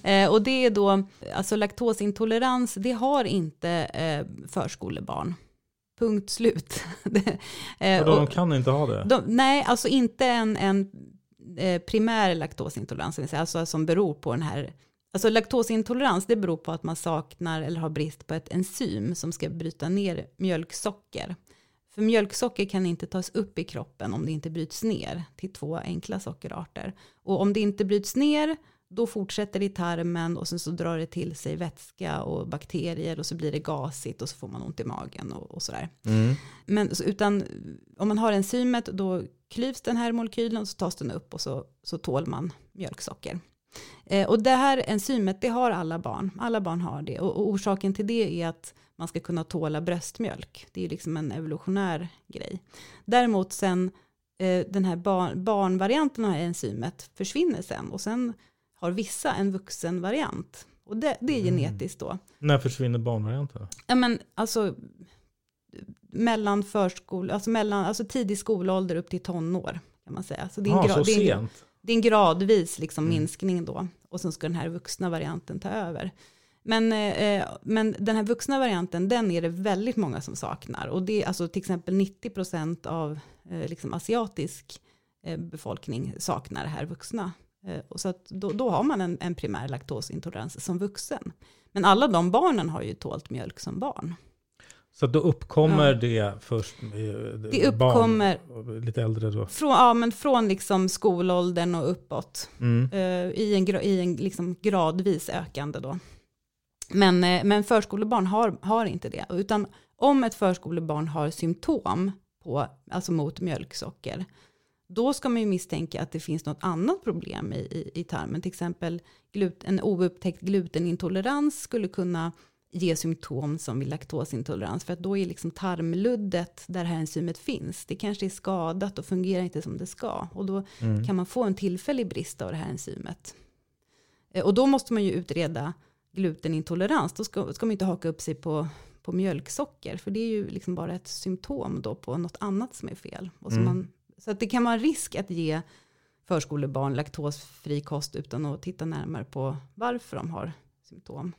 Eh, och det är då, alltså laktosintolerans, det har inte eh, förskolebarn. Punkt slut. Eh, Och de kan inte ha det. de, nej, alltså inte en, en eh, primär laktosintolerans, alltså, som beror på den här. Alltså laktosintolerans, det beror på att man saknar eller har brist på ett enzym som ska bryta ner mjölksocker. För mjölksocker kan inte tas upp i kroppen om det inte bryts ner till två enkla sockerarter. Och om det inte bryts ner, då fortsätter det i tarmen och sen så drar det till sig vätska och bakterier och så blir det gasigt och så får man ont i magen och, och sådär. Mm. Men så- utan om man har enzymet då klyvs den här molekylen och så tas den upp och så, så tål man mjölksocker. Eh, och det här enzymet det har alla barn. Alla barn har det. Och, och orsaken till det är att man ska kunna tåla bröstmjölk. Det är liksom en evolutionär grej. Däremot sen eh, den här barn, barnvarianten av enzymet försvinner sen. Och sen har vissa en vuxen variant. Och det, det är genetiskt då. När försvinner barnvarianten? Ja men alltså mellan förskol, alltså mellan, alltså tidig skolålder upp till tonår kan man säga. Så det är en, Ah, gra- så det är en, det är en gradvis liksom Mm. minskning då. Och sen ska den här vuxna varianten ta över. Men, eh, men den här vuxna varianten, den är det väldigt många som saknar. Och det är alltså till exempel 90% av eh, liksom asiatisk eh, befolkning saknar det här vuxna. Eh, och så då, då har man en, en primär laktosintolerans som vuxen. Men alla de barnen har ju tålt mjölk som barn. Så då uppkommer Ja. det först eh, Det uppkommer- barn, lite äldre då? Från, ja, men från liksom skolåldern och uppåt. Mm. Eh, I en, i en liksom gradvis ökande då. Men, eh, men förskolebarn har, har inte det. Utan om ett förskolebarn har symptom på, alltså mot mjölksocker, då ska man ju misstänka att det finns något annat problem i, i, i tarmen. Till exempel glut, en oupptäckt glutenintolerans skulle kunna ge symptom som vid laktosintolerans. För att då är liksom tarmluddet där det här enzymet finns. Det kanske är skadat och fungerar inte som det ska. Och då Mm. kan man få en tillfällig brist av det här enzymet. Eh, Och då måste man ju utreda glutenintolerans. Då ska, ska man inte haka upp sig på, på mjölksocker. För det är ju liksom bara ett symptom då på något annat som är fel. Och så, Mm. man, så det kan vara en risk att ge förskolebarn laktosfri kost utan att titta närmare på varför de har symptom.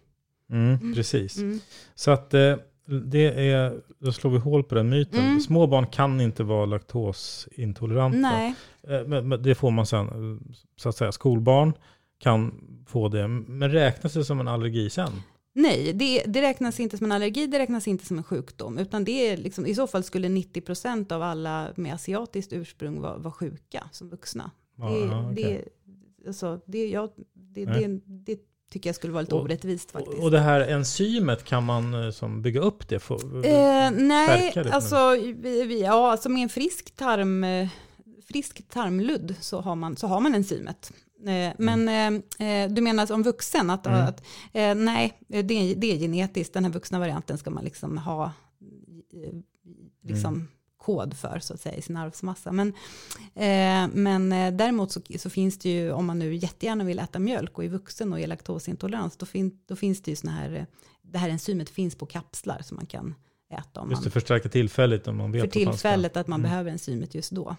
Mm, precis. Mm. Så att eh, det är, då slår vi hål på den myten. Mm. Små barn kan inte vara laktosintoleranta. Nej. Eh, Men, men det får man sen, eh, så att säga, skolbarn kan få det. Men räknas det som en allergi sen? Nej, det, det räknas inte som en allergi, det räknas inte som en sjukdom. Utan det är liksom, i så fall skulle 90% av alla med asiatiskt ursprung vara, vara sjuka som vuxna. Det, det, alltså, det, jag, det, Nej. det, det tycker jag skulle vara lite Och- orättvist faktiskt. Och det här enzymet, kan man eh, som bygga upp det? Få, Eh, nej, det? alltså, vi, vi, ja, alltså med en frisk, tarm, eh, frisk tarmludd så har man, så har man enzymet. Eh, Men eh, eh, du menar som vuxen att, Mm. att nej, det det är genetiskt. Den här vuxna varianten ska man liksom ha liksom Mm. kod för så att säga i sin arvsmassa. Men, men däremot så, så finns det ju, om man nu jättegärna vill äta mjölk och är vuxen och är laktosintolerans, då, fin, då finns det ju såna här, det här enzymet finns på kapslar som man kan äta om Just det, man, förstärka tillfälligt om man vet för att man ska- tillfället att man Mm. behöver enzymet just då.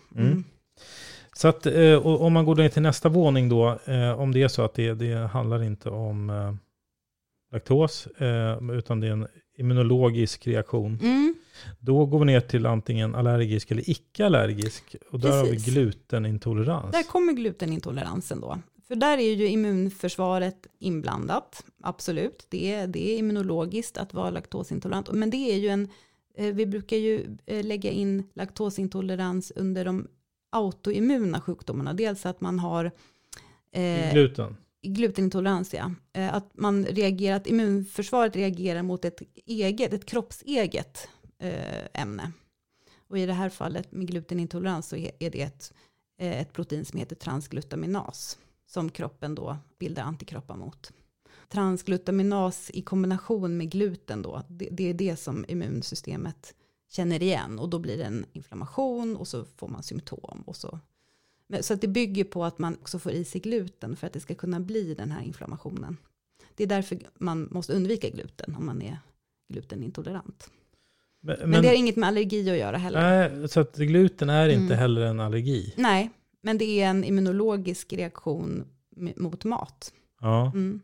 Så att eh, om man går ner till nästa våning då, eh, om det är så att det, det handlar inte om eh, laktos, utan det är en immunologisk reaktion. Mm. Då går vi ner till antingen allergisk eller icke-allergisk. Och där har vi Precis. glutenintolerans. Där kommer glutenintoleransen då. För där är ju immunförsvaret inblandat, absolut. Det är, det är immunologiskt att vara laktosintolerant. Men det är ju en, vi brukar ju lägga in laktosintolerans under de autoimmuna sjukdomarna. Dels att man har eh, Gluten. glutenintolerans, ja. Eh, Att man reagerar, att immunförsvaret reagerar mot ett eget, ett kroppseget eh, ämne. Och i det här fallet med glutenintolerans så är det ett, eh, ett protein som heter transglutaminas som kroppen då bildar antikroppar mot. Transglutaminas i kombination med gluten då, det, det är det som immunsystemet känner igen och då blir det en inflammation och så får man symptom och så. Så att det bygger på att man också får i sig gluten för att det ska kunna bli den här inflammationen. Det är därför man måste undvika gluten om man är glutenintolerant. Men, men, men det har inget med allergi att göra heller. Nej, så att gluten är inte mm. heller en allergi? Nej, men det är en immunologisk reaktion mot mat. Ja. Mm.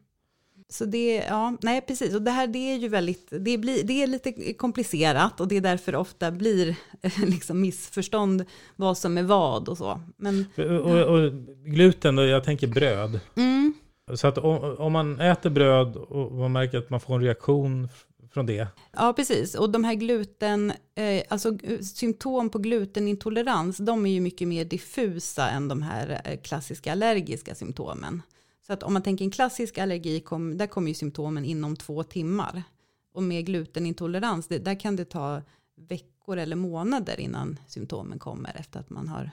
Så det, ja, nej precis. Och det här det är ju väldigt, det, blir, det är lite komplicerat och det är därför ofta blir liksom missförstånd vad som är vad och så. Men, och, och, och gluten, då, jag tänker bröd. Mm. Så att om, om, man äter bröd och man märker att man får en reaktion från det. Ja, precis. Och de här gluten, eh, alltså symptom på glutenintolerans, de är ju mycket mer diffusa än de här eh, klassiska allergiska symptomen. Så att om man tänker en klassisk allergi, kom, där kommer ju symptomen inom två timmar. Och med glutenintolerans, det, där kan det ta veckor eller månader innan symptomen kommer efter att man har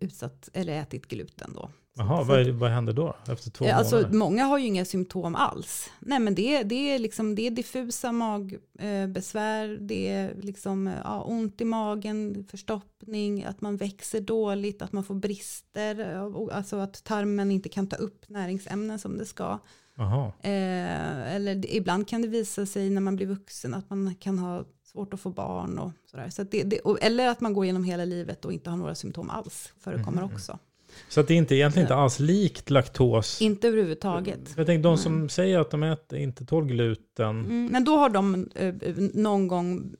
utsatt eller ätit gluten då. Jaha, vad, vad händer då efter två alltså, månader? Många har ju inga symptom alls. Nej men det, det, är, liksom, det är diffusa magbesvär, det är liksom, ja, ont i magen, förstoppning, att man växer dåligt, att man får brister, alltså att tarmen inte kan ta upp näringsämnen som det ska. Eh, eller ibland kan det visa sig när man blir vuxen att man kan ha svårt att få barn och sådär. Så det, det, eller att man går genom hela livet och inte har några symptom alls, förekommer mm. också. Så att det är inte, egentligen inte alls likt laktos? Inte överhuvudtaget. Jag tänker de som mm. säger att de äter, inte tål gluten. Mm, men då har de eh, någon gång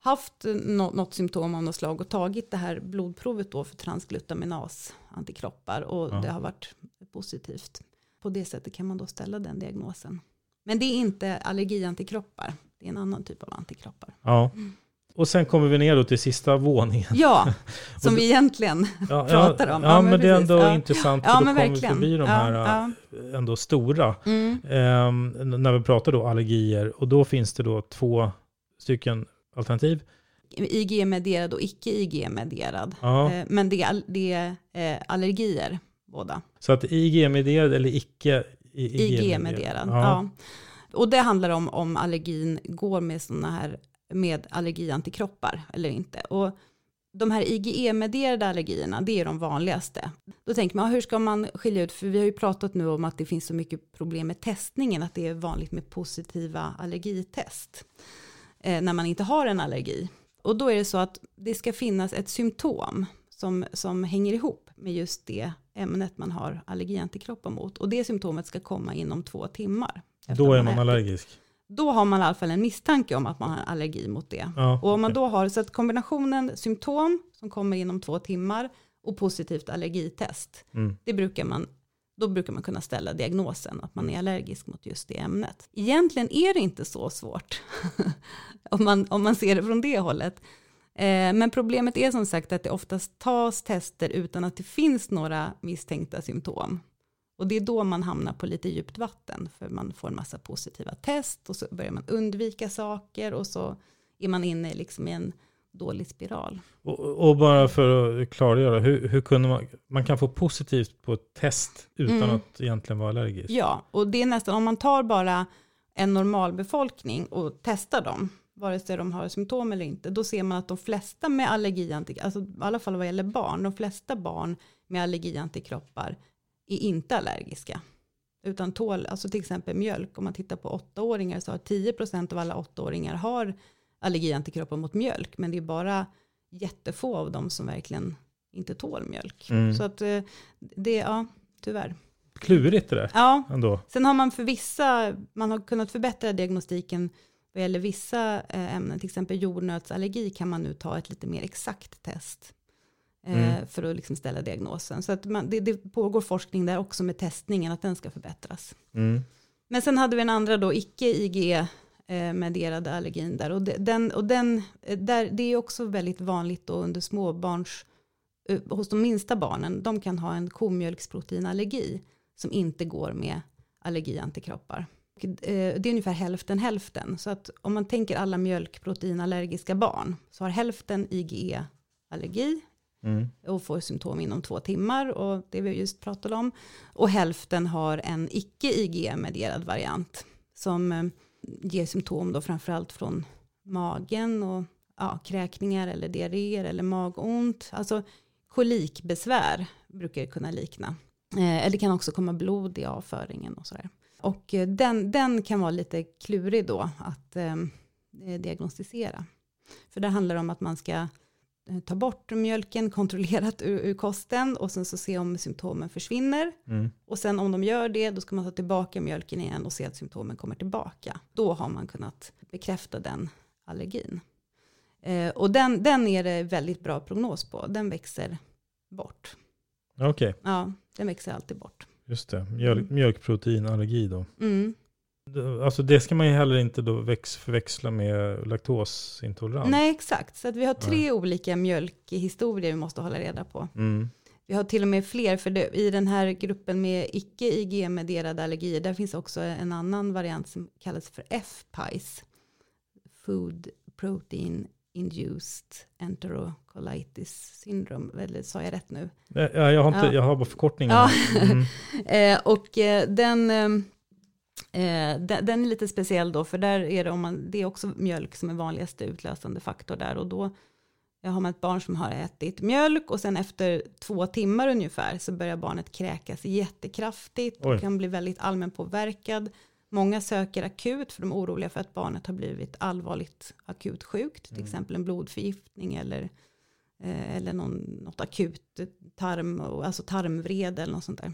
haft no något symptom av något slag och tagit det här blodprovet då för transglutaminas antikroppar och ja. det har varit positivt. På det sättet kan man då ställa den diagnosen. Men det är inte allergiantikroppar, det är en annan typ av antikroppar. Ja. Och sen kommer vi ner till sista våningen. Ja, som vi egentligen ja, pratar om. Ja, ja men, men det är ändå ja. intressant, för ja, då kommer vi förbi de här ändå stora. Mm. Eh, när vi pratar då allergier, och då finns det då två stycken alternativ. IG-medierad och icke IG-medierad. Eh, men det är, det är eh, allergier båda. Så att IG-medierad eller icke IG-medierad? IG ja. Och det handlar om om allergin går med sådana här med allergiantikroppar eller inte. Och de här IgE-medierade allergierna, det är de vanligaste. Då tänker man, hur ska man skilja ut, för vi har ju pratat nu om att det finns så mycket problem med testningen, att det är vanligt med positiva allergitest eh, när man inte har en allergi. Och då är det så att det ska finnas ett symptom som, som hänger ihop med just det ämnet man har allergiantikroppar mot. Och det symptomet ska komma inom två timmar. Då är man, man allergisk? då har man i alla fall en misstanke om att man har allergi mot det. Ja, och om man då har, så att kombinationen symptom som kommer inom två timmar och positivt allergitest, mm. det brukar man, då brukar man kunna ställa diagnosen att man är allergisk mot just det ämnet. Egentligen är det inte så svårt om, man, om man ser det från det hållet. Eh, men problemet är som sagt att det oftast tas tester utan att det finns några misstänkta symptom. Och det är då man hamnar på lite djupt vatten, för man får en massa positiva test och så börjar man undvika saker och så är man inne liksom i en dålig spiral. Och, och bara för att klargöra, hur, hur kunde man, man kan få positivt på ett test utan mm. att egentligen vara allergisk? Ja, och det är nästan, om man tar bara en normal befolkning och testar dem, vare sig de har symptom eller inte, då ser man att de flesta med allergiantikroppar, alltså i alla fall vad gäller barn, de flesta barn med allergiantikroppar är inte allergiska. Utan tål, alltså till exempel mjölk, om man tittar på åttaåringar så har 10% av alla åttaåringar har allergiantikroppar mot mjölk. Men det är bara jättefå av dem som verkligen inte tål mjölk. Mm. Så att eh, det, ja, tyvärr. Klurigt det där. Ja, ändå. sen har man för vissa, man har kunnat förbättra diagnostiken vad gäller vissa eh, ämnen, till exempel jordnötsallergi kan man nu ta ett lite mer exakt test. Mm. Eh, för att liksom ställa diagnosen. Så att man, det, det, pågår forskning där också med testningen, att den ska förbättras. Mm. Men sen hade vi en andra då, icke-IG-medierade eh, allergin där. Och, den, och den, eh, där, det är också väldigt vanligt då under småbarns, hos de minsta barnen, de kan ha en komjölksproteinallergi som inte går med allergiantikroppar. Det är ungefär hälften hälften. Så att om man tänker alla mjölkproteinallergiska barn så har hälften IgE-allergi Mm. och får symptom inom två timmar och det vi just pratade om. Och hälften har en icke IgE-medierad variant som eh, ger symptom då framförallt från magen och ja, kräkningar eller diarréer eller magont. Alltså kolikbesvär brukar det kunna likna. Eh, eller det kan också komma blod i avföringen och sådär. Och eh, den, den kan vara lite klurig då att eh, diagnostisera. För det handlar om att man ska ta bort mjölken kontrollerat ur, ur, kosten och sen så se om symptomen försvinner. Mm. Och sen om de gör det då ska man ta tillbaka mjölken igen och se att symptomen kommer tillbaka. Då har man kunnat bekräfta den allergin. Eh, och den, den är det väldigt bra prognos på. Den växer bort. Okej. Okay. Ja, den växer alltid bort. Just det, Mjöl, mjölkproteinallergi då. Mm. Alltså det ska man ju heller inte då väx, förväxla med laktosintolerans. Nej, exakt. Så att vi har tre Nej. olika mjölkhistorier vi måste hålla reda på. Mm. Vi har till och med fler, för det, i den här gruppen med icke IG-medierade allergier, där finns också en annan variant som kallas för FPICE. Food Protein Induced Enterocolitis Syndrome, eller sa jag rätt nu? Ja, jag har, inte, ja. jag har bara förkortningen. Ja. Mm. eh, och eh, den, eh, den, den, är lite speciell då, för där är det, om man, det är också mjölk som är vanligaste utlösande faktor där. Och då har man ett barn som har ätit mjölk och sen efter två timmar ungefär så börjar barnet kräkas jättekraftigt och Oj. kan bli väldigt allmänpåverkad. Många söker akut för de är oroliga för att barnet har blivit allvarligt akut sjukt. Till mm. exempel en blodförgiftning eller, eh, eller någon, något akut tarm, alltså tarmvrede eller något sånt där.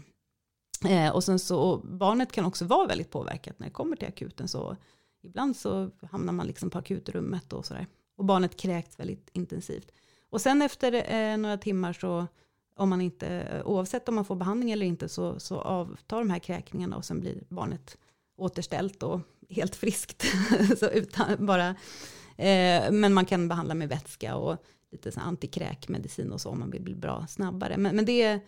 Eh, och sen så, och barnet kan också vara väldigt påverkat när det kommer till akuten. Så ibland så hamnar man liksom på akutrummet och sådär. Och barnet kräks väldigt intensivt. Och sen efter eh, några timmar så, om man inte, eh, oavsett om man får behandling eller inte, så, så avtar de här kräkningarna och sen blir barnet återställt och helt friskt. så utan bara, eh, men man kan behandla med vätska och lite så antikräkmedicin och så om man vill bli bra snabbare. Men, men det, är,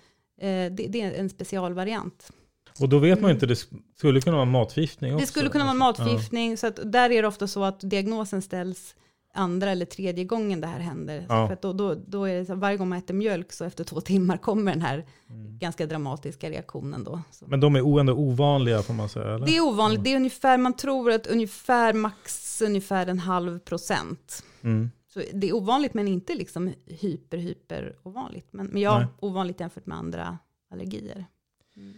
det, det, är en specialvariant. Och då vet man inte, det skulle kunna vara matförgiftning också? Det skulle kunna vara matförgiftning, ja. så att där är det ofta så att diagnosen ställs andra eller tredje gången det här händer. Ja. För då, då, då är så, varje gång man äter mjölk så efter två timmar kommer den här mm. ganska dramatiska reaktionen då. Så. Men de är ändå ovanliga får man säga? Eller? Det är ovanligt, det är ungefär, man tror att ungefär max ungefär en halv procent. Mm. Så det är ovanligt men inte liksom hyper, hyper ovanligt. Men, men ja, Nej. ovanligt jämfört med andra allergier. Mm.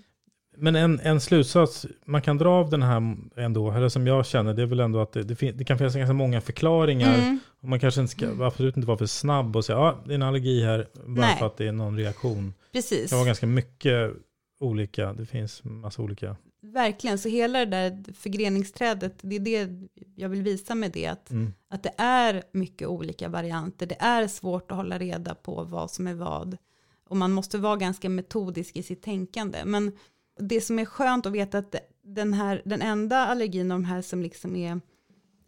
Men en, en slutsats man kan dra av den här ändå, eller som jag känner, det är väl ändå att det, det, det kan finnas ganska många förklaringar. Mm. Och man kanske inte ska, mm. absolut inte vara för snabb och säga, ja, ah, det är en allergi här, bara Nej. för att det är någon reaktion. Precis. Det kan vara ganska mycket olika, det finns massa olika. Verkligen, så hela det där förgreningsträdet, det är det jag vill visa med det, att, mm. att det är mycket olika varianter, det är svårt att hålla reda på vad som är vad. Och man måste vara ganska metodisk i sitt tänkande. Men det som är skönt att veta att den, här, den enda allergin av de här som liksom är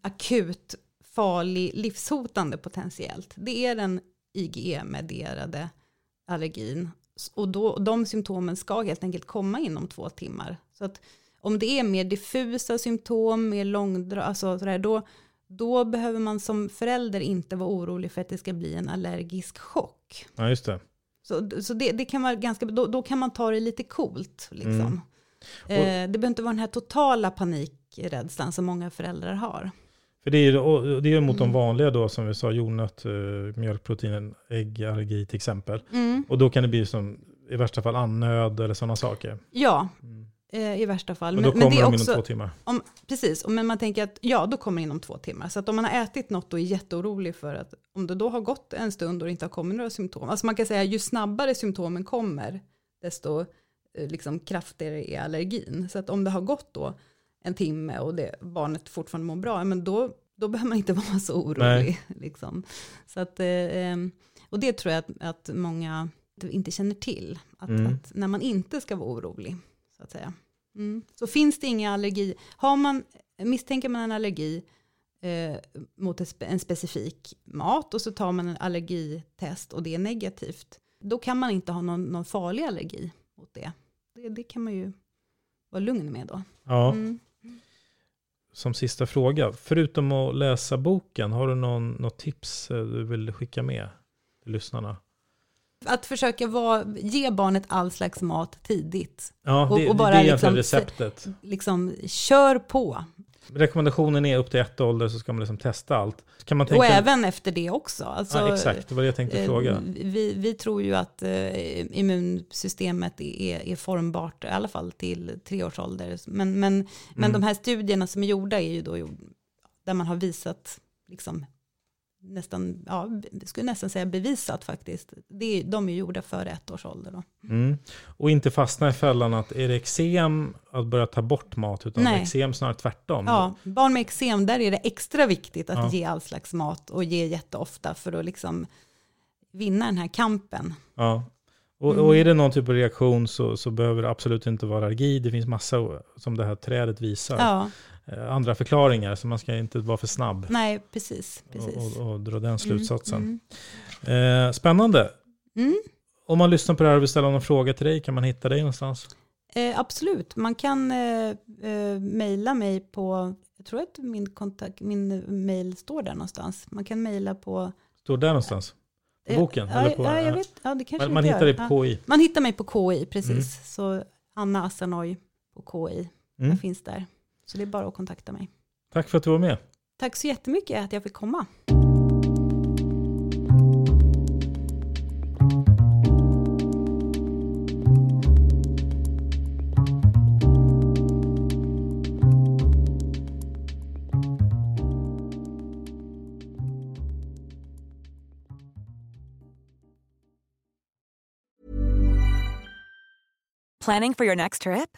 akut farlig, livshotande potentiellt, det är den IgE-medierade allergin. Och då, de symptomen ska helt enkelt komma inom två timmar. Så att om det är mer diffusa symptom, mer långdra, alltså sådär, då, då behöver man som förälder inte vara orolig för att det ska bli en allergisk chock. Ja, just det. Så, så det, det kan vara ganska, då, då, kan man ta det lite coolt. Liksom. Mm. Eh, det behöver inte vara den här totala panikrädslan som många föräldrar har. För det är, det är mot mm. de vanliga då, som vi sa, jordnöt, eh, mjölkprotein, äggallergi till exempel. Mm. Och då kan det bli som i värsta fall annöd eller sådana saker. Ja, mm. Eh, i värsta fall. Och då men, kommer men det är de också, inom två timmar. Om, precis, men man tänker att ja, då kommer det inom två timmar. Så att om man har ätit något och är jätteorolig för att om det då har gått en stund och det inte har kommit några symptom. Alltså man kan säga ju snabbare symptomen kommer, desto eh, liksom, kraftigare är allergin. Så att om det har gått då en timme och det, barnet fortfarande mår bra, men då, då behöver man inte vara så orolig. Liksom. Så att, eh, och det tror jag att, att många inte känner till. Att, mm. att när man inte ska vara orolig så att säga. Mm. Så finns det inga allergi, har man, misstänker man en allergi eh, mot en specifik mat och så tar man en allergitest och det är negativt, då kan man inte ha någon, någon farlig allergi mot det. det. det. kan man ju vara lugn med då. Ja. Mm. Som sista fråga, förutom att läsa boken, har du någon, något tips eh, du vill skicka med till lyssnarna? Att försöka vara, ge barnet all slags mat tidigt. Ja, och, det, och bara det är liksom, receptet. liksom, kör på. Rekommendationen är upp till ett ålder så ska man liksom testa allt. Kan man tänka... Och även efter det också. Alltså, ja, exakt, det var det jag tänkte eh, fråga. Vi, vi tror ju att eh, immunsystemet är, är formbart, i alla fall till tre års ålder. Men, men, men Mm. de här studierna som är gjorda är ju då där man har visat, liksom, nästan, ja, skulle nästan säga bevisat faktiskt. Det är, de är gjorda före ett års ålder. Då. Mm. Och inte fastna i fällan att är det eksem att börja ta bort mat, utan Nej. eksem snarare tvärtom. Ja, barn med eksem, där är det extra viktigt att Ja. ge all slags mat och ge jätteofta för att liksom vinna den här kampen. Ja. Och, Mm. och är det någon typ av reaktion så, så behöver det absolut inte vara allergi. Det finns massa, som det här trädet visar, Ja, andra förklaringar. Så man ska inte vara för snabb nej, precis. precis. och, och, och dra den slutsatsen. Mm, Eh, spännande. mm. Om man lyssnar på det här och vill ställa någon fråga till dig, kan man hitta dig någonstans? Eh, absolut, man kan eh, eh, mejla mig på, jag tror att min, kontakt, min mejl står där någonstans. Man kan mejla på... Står där någonstans? På Eh, boken? Ja, eller på, ja, jag vet. Ja, det kanske man, man hittar dig på Ja. KI. Man hittar mig på KI, precis. Mm. Så Anna Assanoj på KI, Mm. jag finns där. Så det är bara att kontakta mig. Tack för att du var med. Tack så jättemycket att jag fick komma. Planning for your next trip?